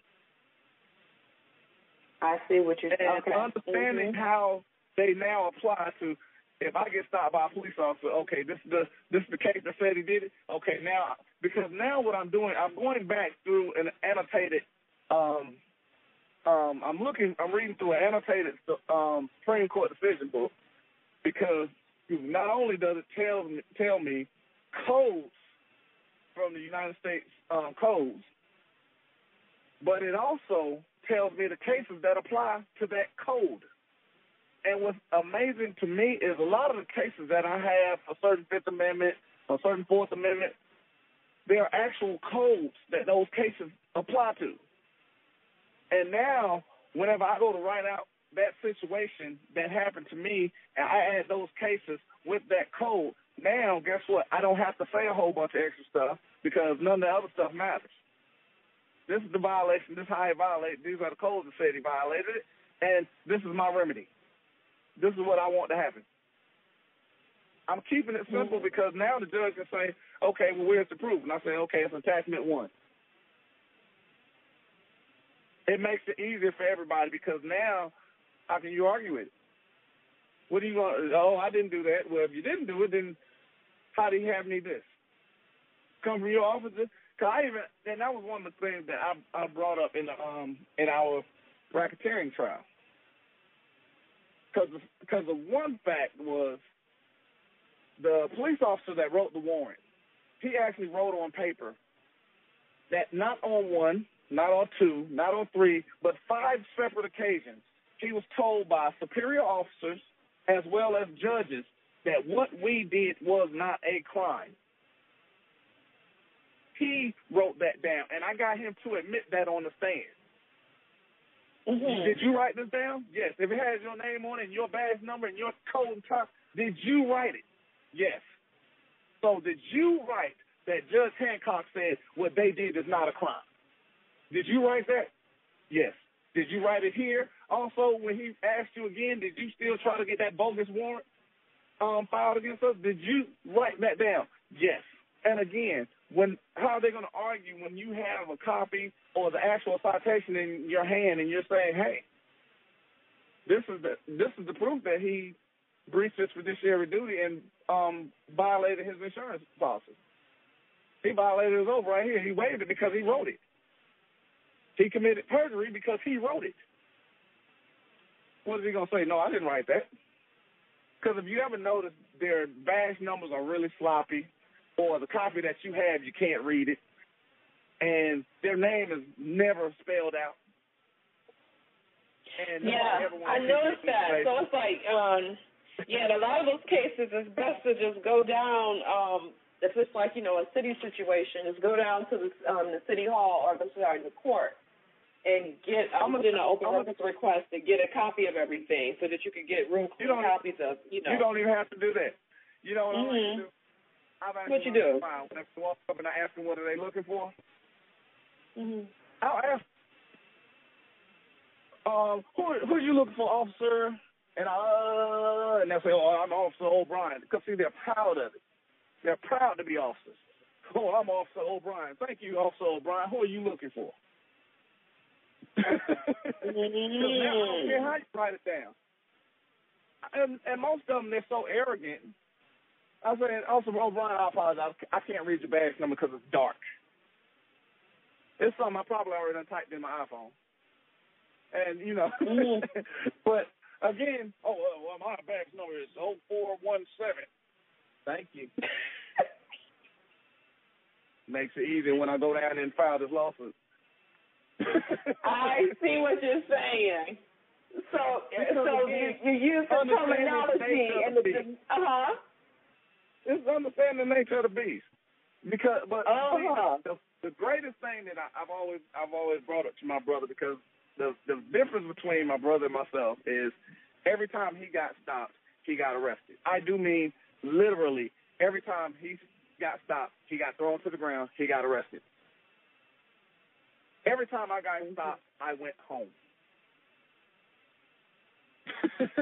I see what you're saying. And Okay. understanding Mhm. how they now apply to if I get stopped by a police officer, okay, this is the this is the case that said he did it. Okay, now because now what I'm doing, I'm going back through an annotated um um I'm looking I'm reading through an annotated um Supreme Court decision book because not only does it tell me tell me codes from the United States um codes, but it also tells me the cases that apply to that code. And what's amazing to me is a lot of the cases that I have for certain Fifth Amendment or certain Fourth Amendment, there are actual codes that those cases apply to. And now, whenever I go to write out that situation that happened to me, and I add those cases with that code, now guess what? I don't have to say a whole bunch of extra stuff because none of the other stuff matters. This is the violation. This is how he violated. These are the codes that said he violated it, and this is my remedy. This is what I want to happen. I'm keeping it simple because now the judge can say, okay, well, where's the proof? And I say, okay, it's attachment one. It makes it easier for everybody because now how can you argue with it? What are you going to, oh, I didn't do that. Well, if you didn't do it, then how do you have me this? Come from your officer? Because I even, and that was one of the things that I, I brought up in the, um in our racketeering trial. Because because the one fact was the police officer that wrote the warrant, he actually wrote on paper that not on one, not on two, not on three, but five separate occasions, he was told by superior officers as well as judges that what we did was not a crime. He wrote that down, and I got him to admit that on the stand. Mm-hmm. Did you write this down? Yes. If it has your name on it and your badge number and your code and top, did you write it? Yes. So did you write that Judge Hancock said what they did is not a crime? Did you write that? Yes. Did you write it here? Also, when he asked you again, did you still try to get that bogus warrant um, filed against us? Did you write that down? Yes. And again, when how are they going to argue when you have a copy or the actual citation in your hand and you're saying, "Hey, this is the this is the proof that he breached his fiduciary duty and um, violated his insurance policy. He violated his oath right here. He waived it because he wrote it. He committed perjury because he wrote it. What is he going to say? No, I didn't write that. Because if you ever notice, their badge numbers are really sloppy, or the copy that you have, you can't read it, and their name is never spelled out. And yeah, I noticed that. So it's like, um, yeah, in a lot of those cases, it's best to just go down. Um, if it's like you know a city situation, is go down to the um, the city hall or the sorry the court and get I'm put in an open records request to get a copy of everything so that you can get real clear copies of you know. You don't even have to do that. You know what mm-hmm. I like to do? I've what you do? When I walk up and I ask them what are they looking for, mm-hmm. I'll ask, um, who who are you looking for, officer? And I uh, and they'll say, oh, I'm Officer O'Brien. Because see, they're proud of it. They're proud to be officers. Oh, I'm Officer O'Brien. Thank you, Officer O'Brien. Who are you looking for? now I don't care how you write it down. And and most of them they're so arrogant. I said, Officer O'Brien, I apologize. I can't read your badge number because it's dark. It's something I probably already done typed in my iPhone. And you know, mm-hmm. but again, oh well, my badge number is 0417. Thank you. Makes it easy when I go down and file this lawsuit. I see what you're saying. So, so you, you use the terminology and the uh huh. It's understanding the nature of the beast. Because, but uh-huh. the, the greatest thing that I, I've always I've always brought up to my brother because the the difference between my brother and myself is every time he got stopped, he got arrested. I do mean literally every time he got stopped, he got thrown to the ground, he got arrested. Every time I got stopped, I went home.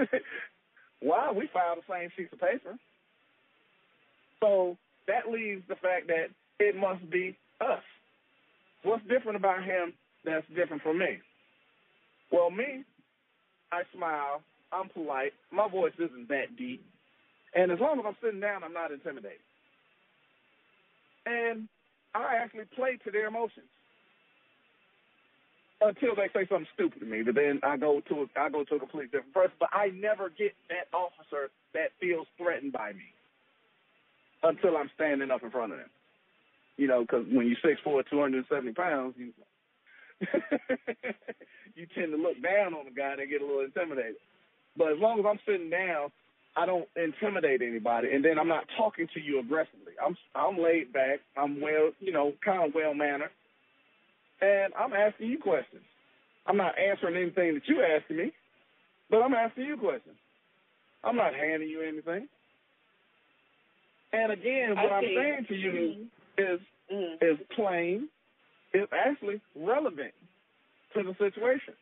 wow, we filed the same sheets of paper. So that leaves the fact that it must be us. What's different about him that's different from me? Well, me, I smile, I'm polite, my voice isn't that deep. And as long as I'm sitting down, I'm not intimidated. And I actually play to their emotions until they say something stupid to me. But then I go to a, I go to a completely different person. But I never get that officer that feels threatened by me until I'm standing up in front of them. You know, because when you're six four, two hundred and seventy pounds, you you tend to look down on the guy and get a little intimidated. But as long as I'm sitting down, I don't intimidate anybody, and then I'm not talking to you aggressively. I'm I'm laid back. I'm well, you know, kind of well mannered, and I'm asking you questions. I'm not answering anything that you're asking me, but I'm asking you questions. I'm not handing you anything. And again, what I'm saying to you mm-hmm. is mm-hmm. is plain, is actually relevant to the situation.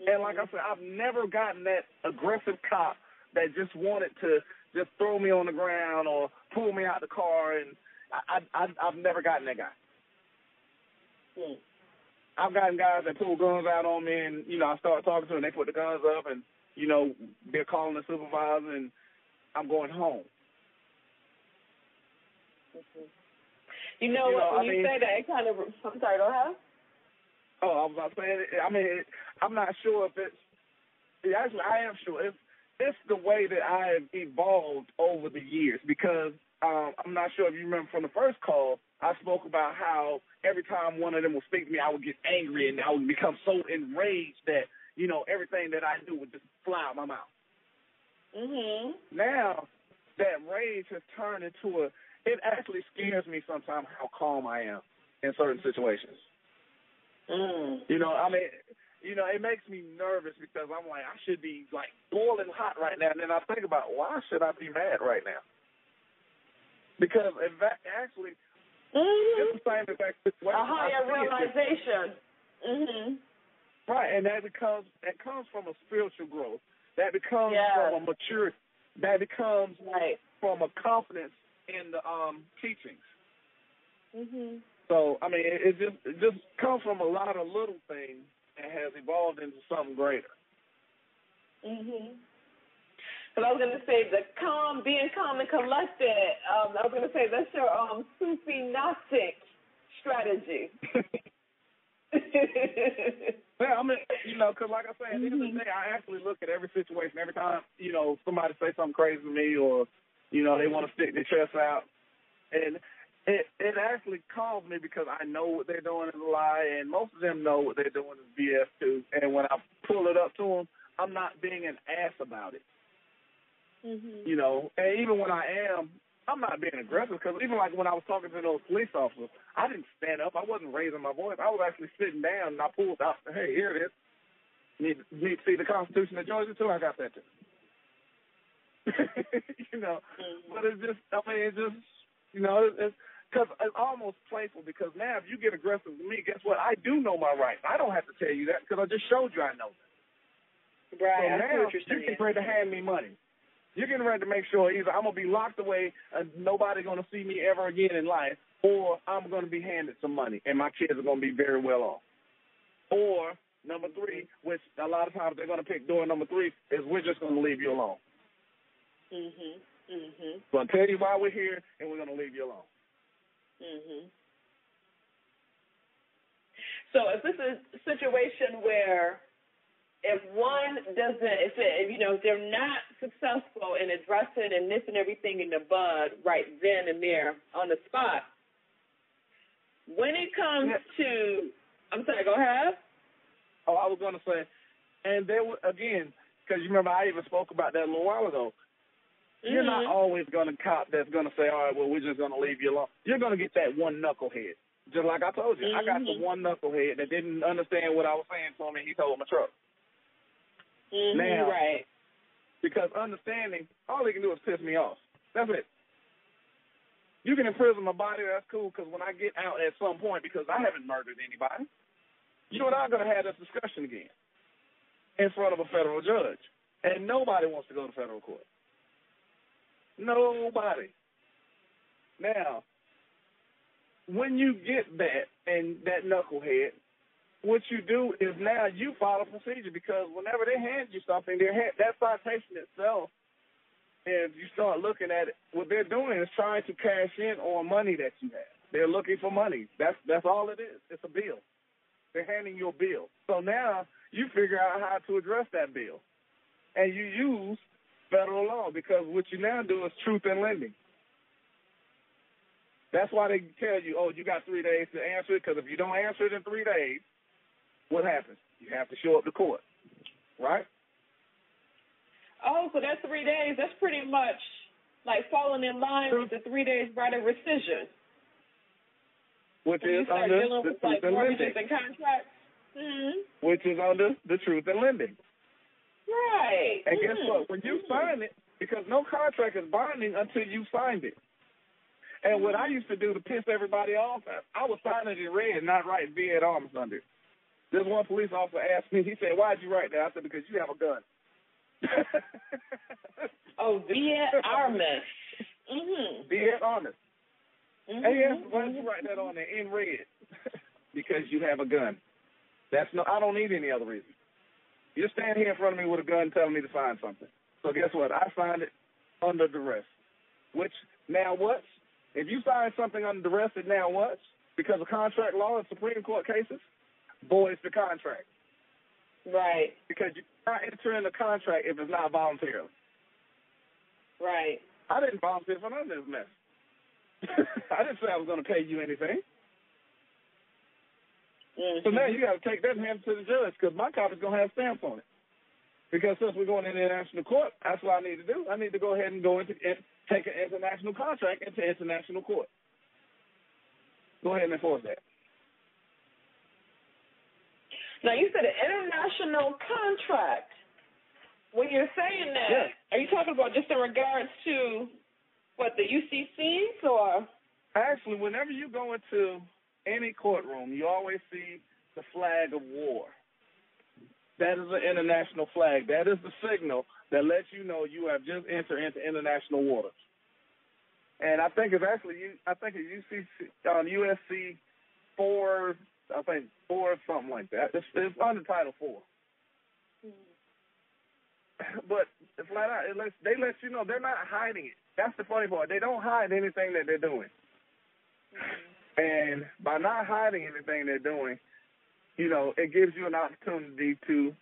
Mm-hmm. And like I said, I've never gotten that aggressive cop that just wanted to just throw me on the ground or pull me out the car, and I, I, I I've never gotten that guy. Mm. I've gotten guys that pull guns out on me, and you know I start talking to them, they put the guns up, and you know they're calling the supervisor, and I'm going home. You know, You know, when I you mean- say that, it kind of. I'm sorry. Go ahead. Oh, I was about to say. I mean, I'm not sure if it's. yeah, Actually, I am sure it's it's the way that I have evolved over the years because um, I'm not sure if you remember from the first call. I spoke about how every time one of them would speak to me, I would get angry and I would become so enraged that you know everything that I do would just fly out my mouth. Mhm. Now that rage has turned into a. It actually scares me sometimes how calm I am in certain situations. Mm. You know, I mean, you know, it makes me nervous because I'm like, I should be like boiling hot right now. And then I think about why should I be mad right now? Because in fact, actually, mm-hmm. it's the same exact situation. A higher realization. Mm-hmm. Right, and that becomes that comes from a spiritual growth. That becomes yeah. from a maturity. That becomes right. from a confidence in the um teachings. Mhm. So I mean, it, it just it just comes from a lot of little things and has evolved into something greater. Mhm. Because I was going to say the calm, being calm and collected. Um, I was going to say that's your um Sufi Gnostic strategy. yeah, I mean, you know, because like I said, at the end of the mm-hmm. day, I actually look at every situation. Every time, you know, somebody say something crazy to me, or you know, they want to stick their chest out, and it it actually calms me because I know what they're doing is a lie, and most of them know what they're doing is BS too. And when I pull it up to them, I'm not being an ass about it. Mm-hmm. You know, and even when I am, I'm not being aggressive because even like when I was talking to those police officers, I didn't stand up. I wasn't raising my voice. I was actually sitting down and I pulled out. Hey, here it is. Need need to see the Constitution of Georgia too. I got that too. you know, mm-hmm. but it's just. I mean, it's just. You know, it's because it's almost playful because now if you get aggressive with me, guess what? I do know my rights. I don't have to tell you that because I just showed you I know that. Right. So now you're getting ready to hand me money. You're getting ready to make sure either I'm gonna be locked away and nobody's gonna see me ever again in life, or I'm gonna be handed some money and my kids are gonna be very well off. Or number three, which a lot of times they're gonna pick door number three, is we're just gonna leave you alone. Mhm. Mhm. So I'll tell you why we're here, and we're gonna leave you alone. Mhm. So if this is a situation where if one doesn't, if it, you know, if they're not successful in addressing and nipping everything in the bud right then and there on the spot, when it comes yeah. to, I'm sorry, go ahead. Oh, I was going to say, and there again, because you remember I even spoke about that a little while ago. Mm-hmm. You're not always going to cop that's going to say, all right, well, we're just going to leave you alone. You're going to get that one knucklehead. Just like I told you, mm-hmm. I got the mm-hmm. one knucklehead that didn't understand what I was saying to him, and he told my truck. Mm-hmm, now, right. Because understanding, all he can do is piss me off. That's it. You can imprison my body, that's cool, because when I get out at some point, because I haven't murdered anybody, you and I are going to have this discussion again in front of a federal judge. And nobody wants to go to federal court. Nobody. Now, when you get that and that knucklehead, what you do is now you follow procedure because whenever they hand you something, they hand, that citation itself, if you start looking at it, what they're doing is trying to cash in on money that you have. They're looking for money. That's that's all it is. It's a bill. They're handing you a bill. So now you figure out how to address that bill, and you use federal law because what you now do is truth in lending. That's why they tell you, oh, you got three days to answer it, because if you don't answer it in three days, what happens? You have to show up to court, right? Oh, so that's three days. That's pretty much like falling in line with the three days right of rescission. Which when is under the with like mortgages and contracts. Mm-hmm. Which is under the truth in lending. Right. And mm-hmm. guess what? When you sign it, because no contract is binding until you signed it. And what I used to do to piss everybody off, I was signing it in red, not writing vi et armis under it. This one police officer asked me, he said, Why'd you write that? I said, Because you have a gun. oh, Vi et Armis. Mm-hmm. Vi et Armis. Mm-hmm. And he asked, Why'd you write that on there in red? because you have a gun. That's no I don't need any other reason. You stand here in front of me with a gun telling me to sign something. So guess what? I signed it under duress. Which now what? If you sign something under duress, it now what? Because of contract law and Supreme Court cases, voids the contract. Right. Because you cannot enter in the contract if it's not voluntarily. Right. I didn't volunteer for none of this mess. I didn't say I was going to pay you anything. Mm-hmm. So now you got to take that and hand it to the judge because my copy's going to have stamps on it. Because since we're going into international court, that's what I need to do. I need to go ahead and go into take an international contract into international court. Go ahead and enforce that. Now you said an international contract. When you're saying that, yes. are you talking about just in regards to what the UCCs or? Actually, whenever you go into any courtroom, you always see the flag of war. That is an international flag. That is the signal that lets you know you have just entered into international waters. And I think it's actually I think it's UCC on um, USC four I think four something like that. It's, it's under Title 4 mm-hmm. But flat out, it lets, they let you know they're not hiding it. That's the funny part. They don't hide anything that they're doing. Mm-hmm. And by not hiding anything they're doing, you know, it gives you an opportunity to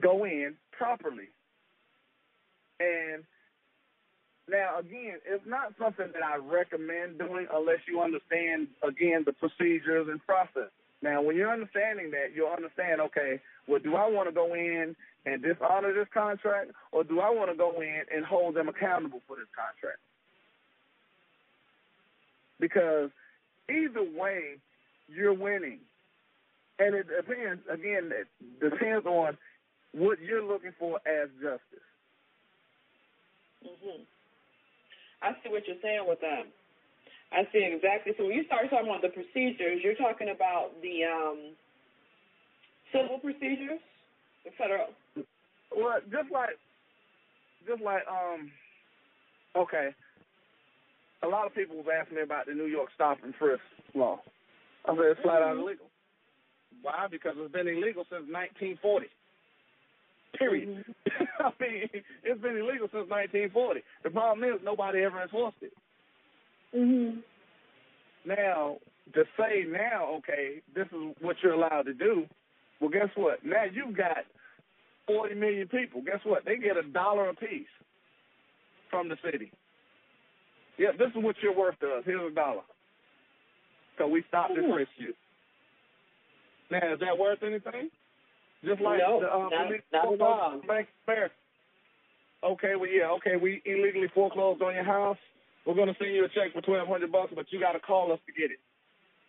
go in properly. And now, again, it's not something that I recommend doing unless you understand, again, the procedures and process. Now, when you're understanding that, you'll understand, okay, well, do I want to go in and dishonor this contract, or do I want to go in and hold them accountable for this contract? Because either way, you're winning. And it depends, again, it depends on what you're looking for as justice. hmm I see what you're saying with that. I see exactly. So when you start talking about the procedures, you're talking about the um, civil procedures, the federal. Well, just like, just like, um, okay. A lot of people have asked me about the New York stop and frisk law. I said it's flat out mm-hmm. illegal. Why? Because it's been illegal since 1940. Period. Mm-hmm. I mean, it's been illegal since 1940. The problem is nobody ever enforced it. Mm-hmm. Now, to say now, okay, this is what you're allowed to do, well, guess what? Now you've got 40 million people. Guess what? They get a dollar apiece from the city. Yeah, this is what you're worth to us. Here's a dollar. So we stopped and frisked you. Now, is that worth anything? Just like no, the um, not, not Bank of America. Okay, well, yeah, okay, we illegally foreclosed on your house. We're going to send you a check for twelve hundred bucks, but you got to call us to get it.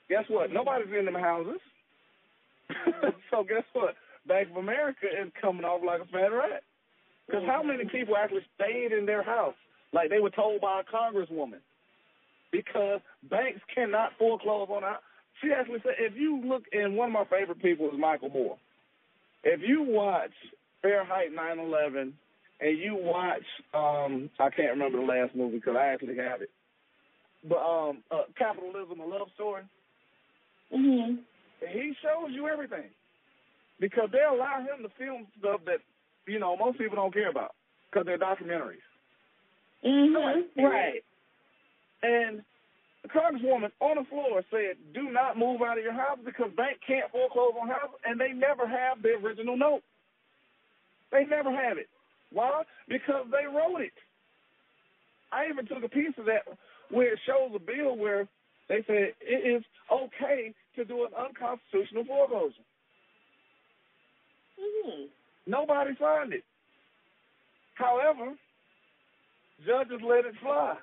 Guess what? Nobody's in them houses. so guess what? Bank of America is coming off like a fat rat. Because how many people actually stayed in their house like they were told by a congresswoman? Because banks cannot foreclose on our. She actually said, if you look, and one of my favorite people is Michael Moore. If you watch Fahrenheit 9/11 and you watch, um, I can't remember the last movie because I actually have it, but um, uh, Capitalism: A Love Story. Mm-hmm. He shows you everything because they allow him to film stuff that you know most people don't care about because they're documentaries. Mm-hmm. Right. And the congresswoman on the floor said, "Do not move out of your house because bank can't foreclose on houses, and they never have the original note. They never have it. Why? Because they wrote it. I even took a piece of that where it shows a bill where they said it is okay to do an unconstitutional foreclosure. Mm-hmm. Nobody signed it. However, judges let it fly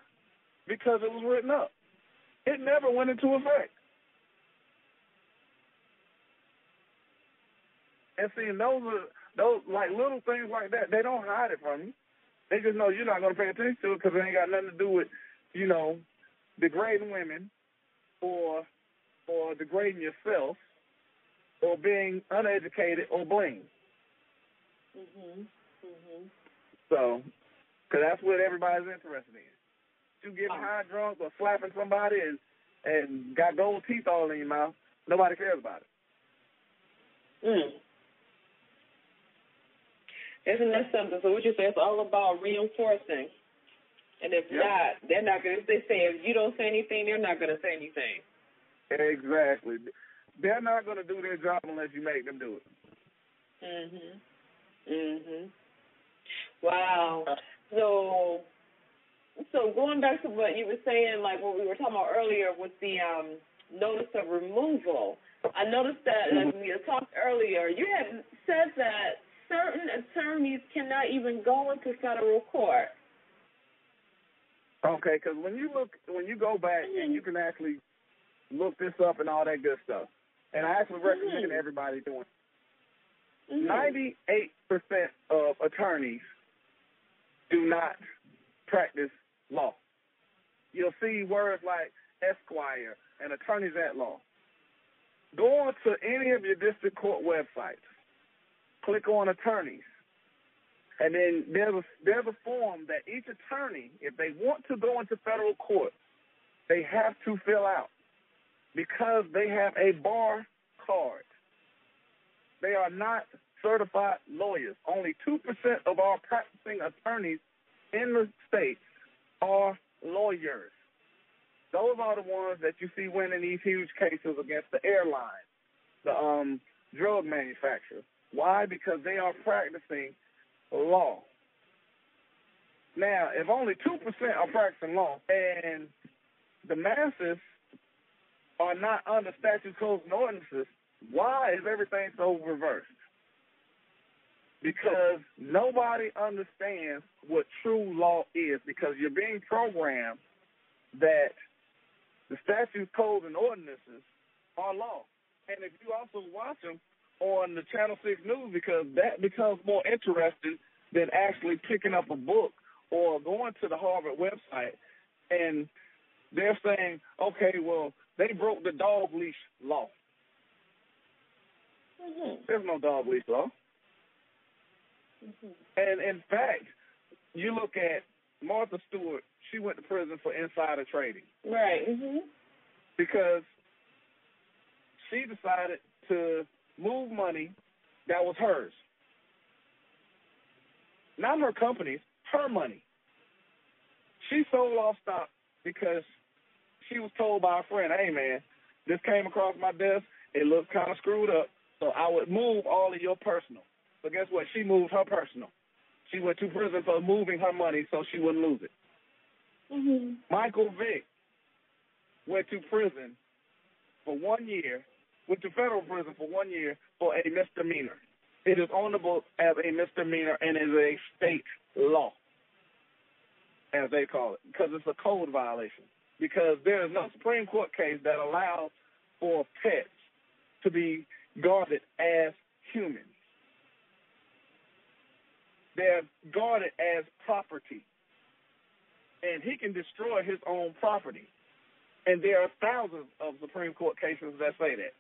because it was written up. It never went into effect. And see, those are those like little things like that. They don't hide it from you. They just know you're not going to pay attention to it because it ain't got nothing to do with, you know, degrading women or or degrading yourself or being uneducated or blamed. Mhm. Mhm. So, because that's what everybody's interested in. You getting oh. high drunk or slapping somebody and and got gold teeth all in your mouth, nobody cares about it. Mm. Isn't that something? So what you say, it's all about reinforcing. And if yep. not, they're not going to, if they say if you don't say anything, they're not going to say anything. Exactly. They're not going to do their job unless you make them do it. Mhm. Mhm. Wow. So, so going back to what you were saying, like what we were talking about earlier with the um, notice of removal, I noticed that as we had talked earlier, you had said that certain attorneys cannot even go into federal court. Okay, because when you look, when you go back mm-hmm. and you can actually look this up and all that good stuff, and I actually recommend mm-hmm. everybody doing. Mm-hmm. 98% of attorneys do not practice law. You'll see words like esquire and attorneys at law. Go on to any of your district court websites, click on attorneys, and then there's a, there's a form that each attorney, if they want to go into federal court, they have to fill out because they have a bar card. They are not certified lawyers. Only 2% of our practicing attorneys in the states are lawyers. Those are the ones that you see winning these huge cases against the airlines, the um, drug manufacturers. Why? Because they are practicing law. Now, if only 2% are practicing law and the masses are not under statute codes and ordinances, why is everything so reversed? Because nobody understands what true law is because you're being programmed that the statutes, codes, and ordinances are law. And if you also watch them on the Channel 6 News, because that becomes more interesting than actually picking up a book or going to the Harvard website and they're saying, okay, well, they broke the dog leash law. Mm-hmm. There's no dog leash law. Mm-hmm. And in fact, you look at Martha Stewart, she went to prison for insider trading. Right. Mm-hmm. Because she decided to move money that was hers. Not her company's, her money. She sold off stock because she was told by a friend, hey man, this came across my desk, it looks kind of screwed up, so I would move all of your personal. But guess what? She moved her personal. She went to prison for moving her money so she wouldn't lose it. Mm-hmm. Michael Vick went to prison for one year, went to federal prison for one year for a misdemeanor. It is book as a misdemeanor and is a state law, as they call it, because it's a code violation. Because there is no Supreme Court case that allows for pets to be guarded as humans. They're guarded as property. And he can destroy his own property. And there are thousands of Supreme Court cases that say that.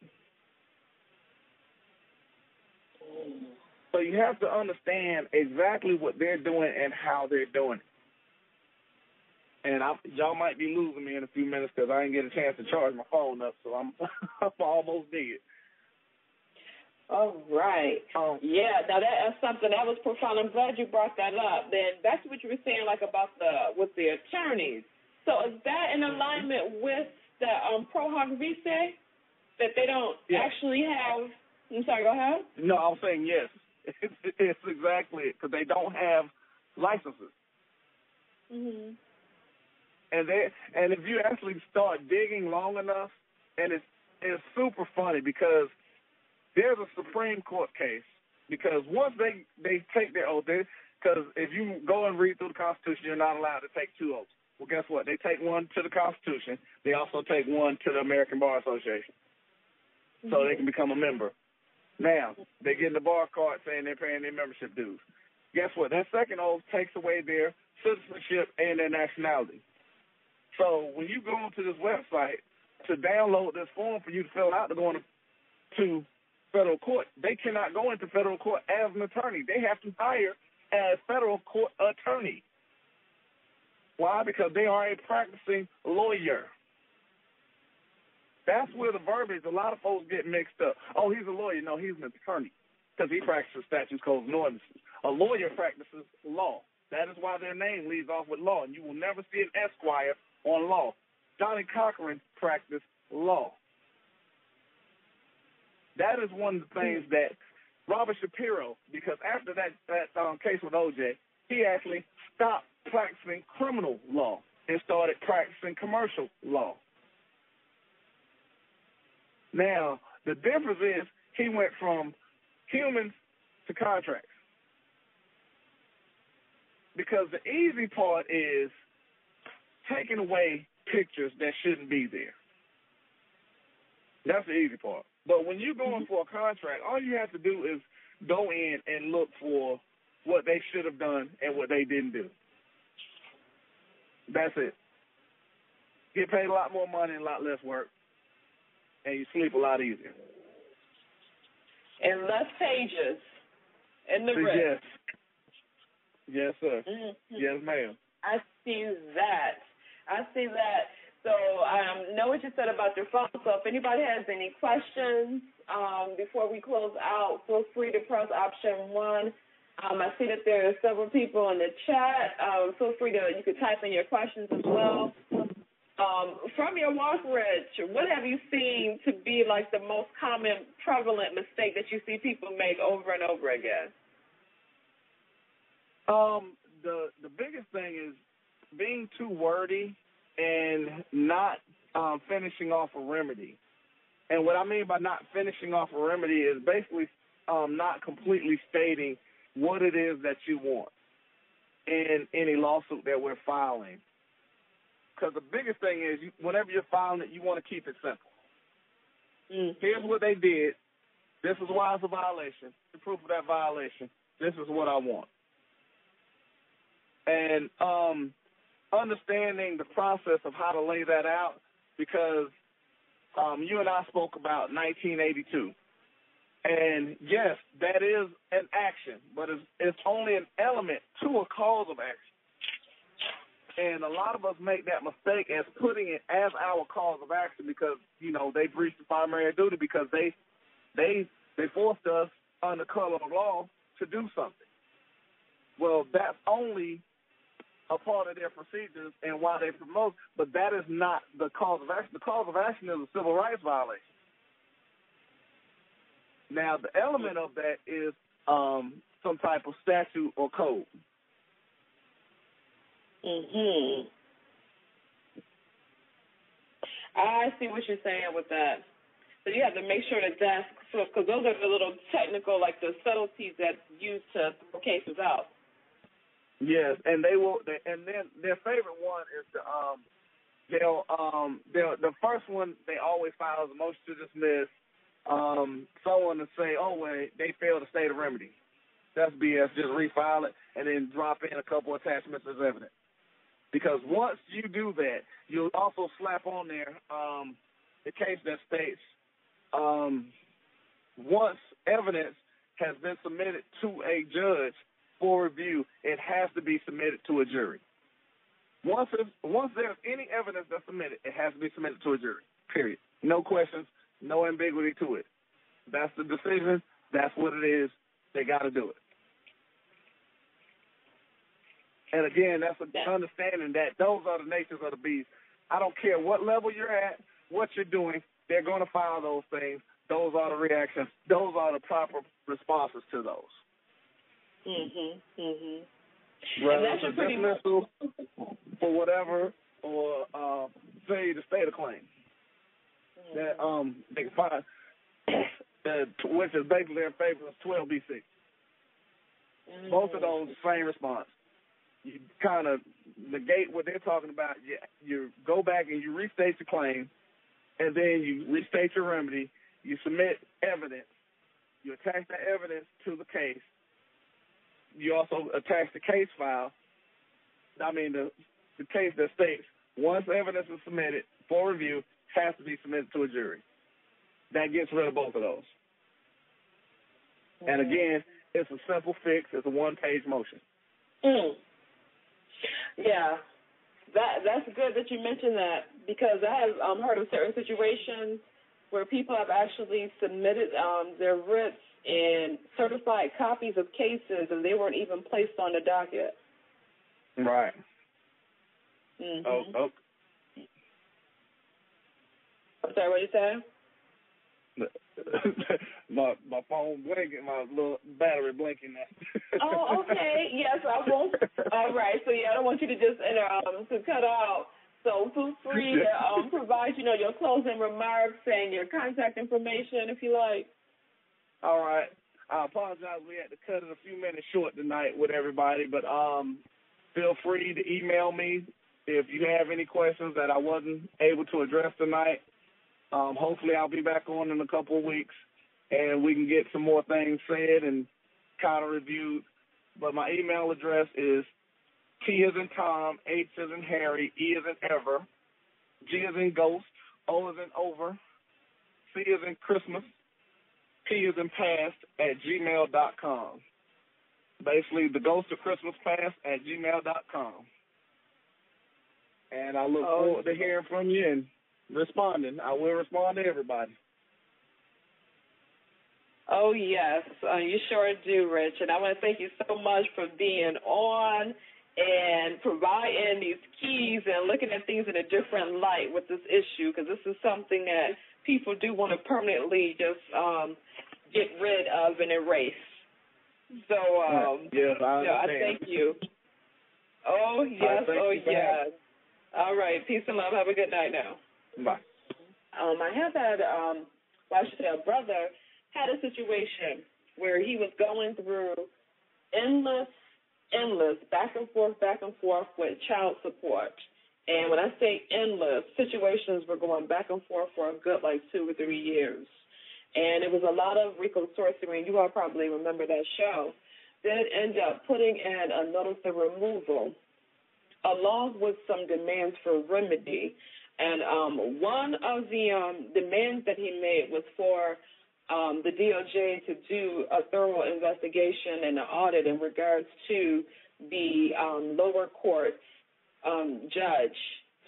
So you have to understand exactly what they're doing and how they're doing it. And I, y'all might be losing me in a few minutes because I didn't get a chance to charge my phone up, so I'm I'm almost dead. All right. Um, Yeah, now that is something that was profound. I'm glad you brought that up. Then back to what you were saying, like about the with the attorneys. So is that in alignment with the um, Pro Hac Vice that they don't Yeah. actually have? I'm sorry. Go ahead. No, I'm saying yes. It's, it's exactly it because they don't have licenses, Mhm. and they and if you actually start digging long enough, and it's it's super funny because there's a Supreme Court case because once they they take their oath, because if you go and read through the Constitution, you're not allowed to take two oaths. Well, guess what? They take one to the Constitution. They also take one to the American Bar Association, so they can become a member. Now they get in the bar card saying they're paying their membership dues. Guess what? That second oath takes away their citizenship and their nationality. So when you go onto this website to download this form for you to fill out to go into to federal court, they cannot go into federal court as an attorney. They have to hire a federal court attorney. Why? Because they are a practicing lawyer. That's where the verbiage, a lot of folks get mixed up. Oh, he's a lawyer. No, he's an attorney because he practices statutes, codes, and ordinances. A lawyer practices law. That is why their name leads off with law, and you will never see an esquire on law. Johnnie Cochran practiced law. That is one of the things that Robert Shapiro, because after that that um, case with OJ, he actually stopped practicing criminal law and started practicing commercial law. Now, the difference is he went from humans to contracts. Because the easy part is taking away pictures that shouldn't be there. That's the easy part. But when you're going for a contract, all you have to do is go in and look for what they should have done and what they didn't do. That's it. Get paid a lot more money and a lot less work, and you sleep a lot easier. And less pages in the wrist. Yes. Yes, sir. Mm-hmm. Yes, ma'am. I see that. I see that. So um, know what you said about your phone. So if anybody has any questions um, before we close out, feel free to press option one. Um, I see that there are several people in the chat. Um, feel free to you can type in your questions as well. Um, from your walk, Rich, what have you seen to be like the most common, prevalent mistake that you see people make over and over again? Um, the the biggest thing is being too wordy and not um, finishing off a remedy. And what I mean by not finishing off a remedy is basically um, not completely stating what it is that you want in any lawsuit that we're filing. Because the biggest thing is, you, whenever you're filing it, you want to keep it simple. Mm. Here's what they did. This is why it's a violation. The proof of that violation. This is what I want. And um, understanding the process of how to lay that out, because um, you and I spoke about 1982. And yes, that is an action, but it's, it's only an element to a cause of action. And a lot of us make that mistake as putting it as our cause of action because you know they breached the primary duty because they they they forced us under color of law to do something. Well, that's only a part of their procedures and why they promote, but that is not the cause of action. The cause of action is a civil rights violation. Now, the element of that is um, some type of statute or code. Mhm. I see what you're saying with that. So you have to make sure that that's because those are the little technical, like the subtleties that's used to throw cases out. Yes, and they will. They, and then their favorite one is the um, they'll um, they'll the first one they always file is a motion to dismiss. Um, someone to say, oh wait, they failed to state a remedy. That's BS. Just refile it and then drop in a couple attachments as evidence. Because once you do that, you'll also slap on there um, the case that states um, once evidence has been submitted to a judge for review, it has to be submitted to a jury. Once once there's any evidence that's submitted, it has to be submitted to a jury. Period. No questions, no ambiguity to it. That's the decision. That's what it is. They got to do it. And again, that's an understanding that those are the natures of the beast. I don't care what level you're at, what you're doing, they're going to file those things. Those are the reactions. Those are the proper responses to those. Mhm. Mhm. Whether that's it's a dismissal for whatever, or uh, say the state of claim that um they can find, that, which is basically in favor of 12b6. Both of those same response. You kind of negate what they're talking about. You, you go back and you restate the claim, and then you restate your remedy. You submit evidence. You attach that evidence to the case. You also attach the case file. I mean the the case that states once evidence is submitted for review has to be submitted to a jury. That gets rid of both of those. And again, it's a simple fix. It's a one-page motion. Mm. Yeah, that that's good that you mentioned that because I have um, heard of certain situations where people have actually submitted um, their writs and certified copies of cases, and they weren't even placed on the docket. Right. Mm-hmm. Oh, oh. I'm sorry, what you say? my my phone blinking, my little battery blinking now. oh, okay. Yes, I won't. All right. So yeah, I don't want you to just enter um to cut out. So feel free to um provide you know your closing remarks and your contact information if you like. All right. I apologize. We had to cut it a few minutes short tonight with everybody, but um, feel free to email me if you have any questions that I wasn't able to address tonight. Um, hopefully, I'll be back on in a couple of weeks and we can get some more things said and kind of reviewed. But my email address is T is in Tom, H is in Harry, E is in Ever, G is in Ghost, O is in Over, C is in Christmas, P is in Past at gmail.com. Basically, the Ghost of Christmas Past at gmail.com. And I look oh, forward to hearing from you and responding. I will respond to everybody. Oh, yes, uh, you sure do, Rich. And I want to thank you so much for being on and providing these keys and looking at things in a different light with this issue because this is something that people do want to permanently just um, get rid of and erase. So, um, yes, I, yeah, I thank you. Oh, yes, oh, yes. All right, peace and love. Have a good night now. Bye. Um, I have had, um, well, I should say, a brother had a situation where he was going through endless, endless back and forth, back and forth with child support. And when I say endless, situations were going back and forth for a good like two or three years. And it was a lot of RICO sorcery, and you all probably remember that show. Then end up putting in a notice of removal along with some demands for remedy. And um, one of the um, demands that he made was for um, the DOJ to do a thorough investigation and an audit in regards to the um, lower court um, judge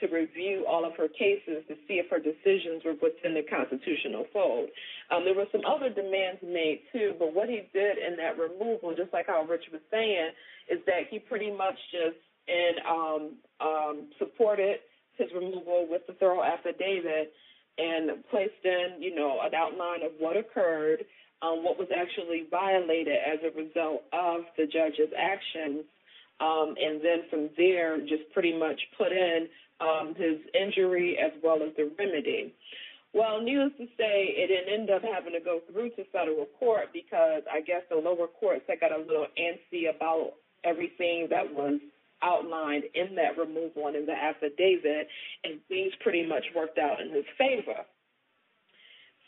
to review all of her cases to see if her decisions were within the constitutional fold. Um, there were some other demands made too, but what he did in that removal, just like how Rich was saying, is that he pretty much just and um, um, supported his removal with the thorough affidavit and placed in, you know, an outline of what occurred, um, what was actually violated as a result of the judge's actions, um, and then from there, just pretty much put in um, his injury as well as the remedy. Well, needless to say, it didn't end up having to go through to federal court because I guess the lower courts had got a little antsy about everything that was outlined in that removal and in the affidavit, and things pretty much worked out in his favor.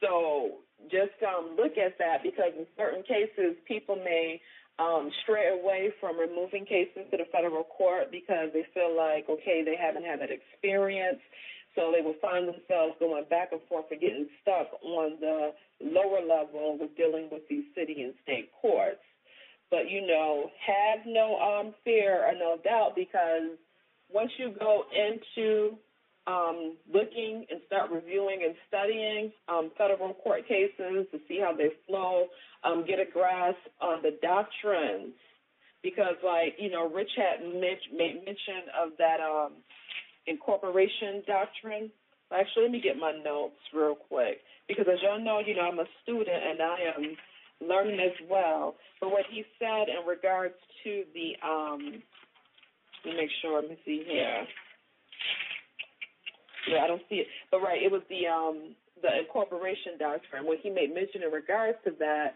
So just um, look at that because in certain cases, people may um, stray away from removing cases to the federal court because they feel like, okay, they haven't had that experience. So they will find themselves going back and forth and getting stuck on the lower level with dealing with these city and state courts. But you know, have no um, fear or no doubt because once you go into um, looking and start reviewing and studying um, federal court cases to see how they flow, um, get a grasp on the doctrines. Because, like, you know, Rich had made mention of that um, incorporation doctrine. Actually, let me get my notes real quick. Because, as y'all know, you know, I'm a student and I am learning as well. But what he said in regards to the, um, let me make sure, let me see here. Yeah, I don't see it. But right, it was the um the incorporation doctrine. When he made mention in regards to that,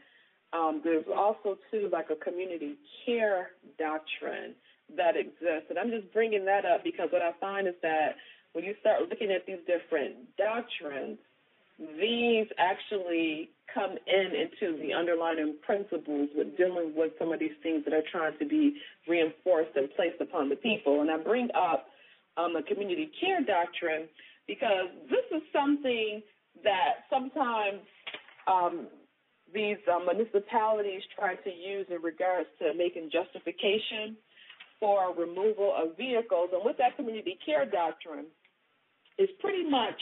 um, there's also too like a community care doctrine that exists, and I'm just bringing that up because what I find is that when you start looking at these different doctrines, these actually come in into the underlying principles with dealing with some of these things that are trying to be reinforced and placed upon the people. And I bring up um, the community care doctrine because this is something that sometimes um, these uh, municipalities try to use in regards to making justification for removal of vehicles. And with that community care doctrine, is pretty much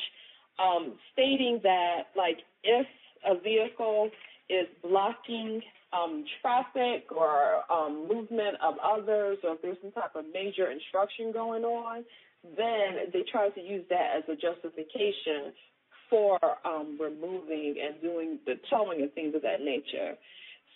um, stating that, like, if a vehicle is blocking um, traffic or um, movement of others, or if there's some type of major instruction going on, then they try to use that as a justification for um, removing and doing the towing and things of that nature.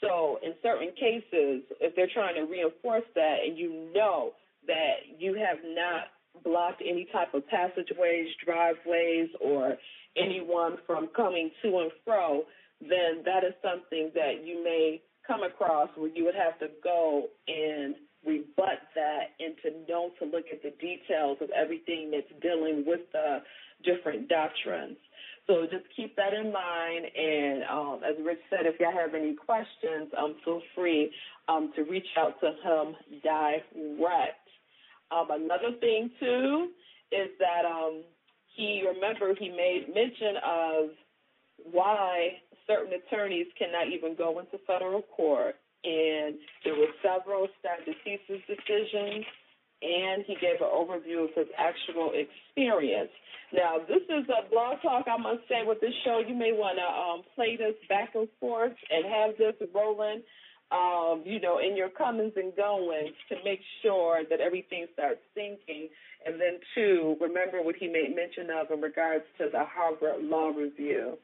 So, in certain cases, if they're trying to reinforce that and you know that you have not blocked any type of passageways, driveways, or anyone from coming to and fro, then that is something that you may come across where you would have to go and rebut that and to know to look at the details of everything that's dealing with the different doctrines. So just keep that in mind. And um, as Rich said, if y'all have any questions, um, feel free um, to reach out to him direct. Um, another thing too is that um, he remember he made mention of why certain attorneys cannot even go into federal court, and there were several stat decisions and he gave an overview of his actual experience. Now, this is a blog talk, I must say, with this show. You may want to um, play this back and forth and have this rolling, um, you know, in your comings and goings to make sure that everything starts syncing. And then, two, remember what he made mention of in regards to the Harvard Law Review.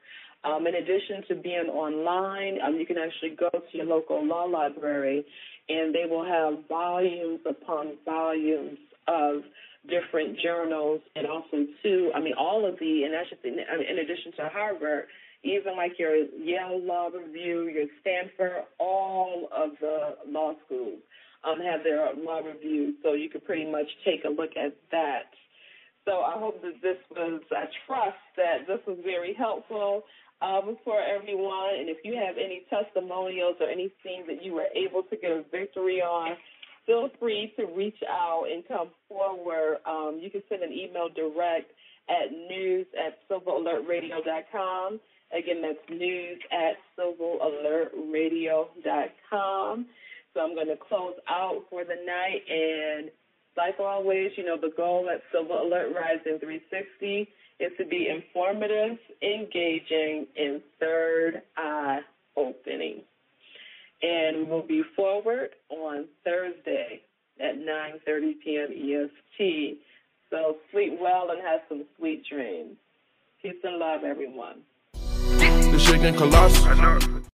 Um, in addition to being online, um, you can actually go to your local law library and they will have volumes upon volumes of different journals and also too I mean all of the and that's just in, in addition to Harvard even like your Yale Law Review, your Stanford, all of the law schools um, have their law reviews, so you can pretty much take a look at that. So I hope that this was, I trust that this was very helpful um, for everyone. And if you have any testimonials or anything that you were able to get a victory on, feel free to reach out and come forward. Um, you can send an email direct at news at civilalertradio.com. Again, that's news at civilalertradio.com. So I'm going to close out for the night. And like always, you know, the goal at Civil Alert Rising 360 is to be informative, engaging, and third eye opening. And we will be forward on Thursday at 9.30 p.m. EST. So sleep well and have some sweet dreams. Peace and love, everyone. The shaking colossus.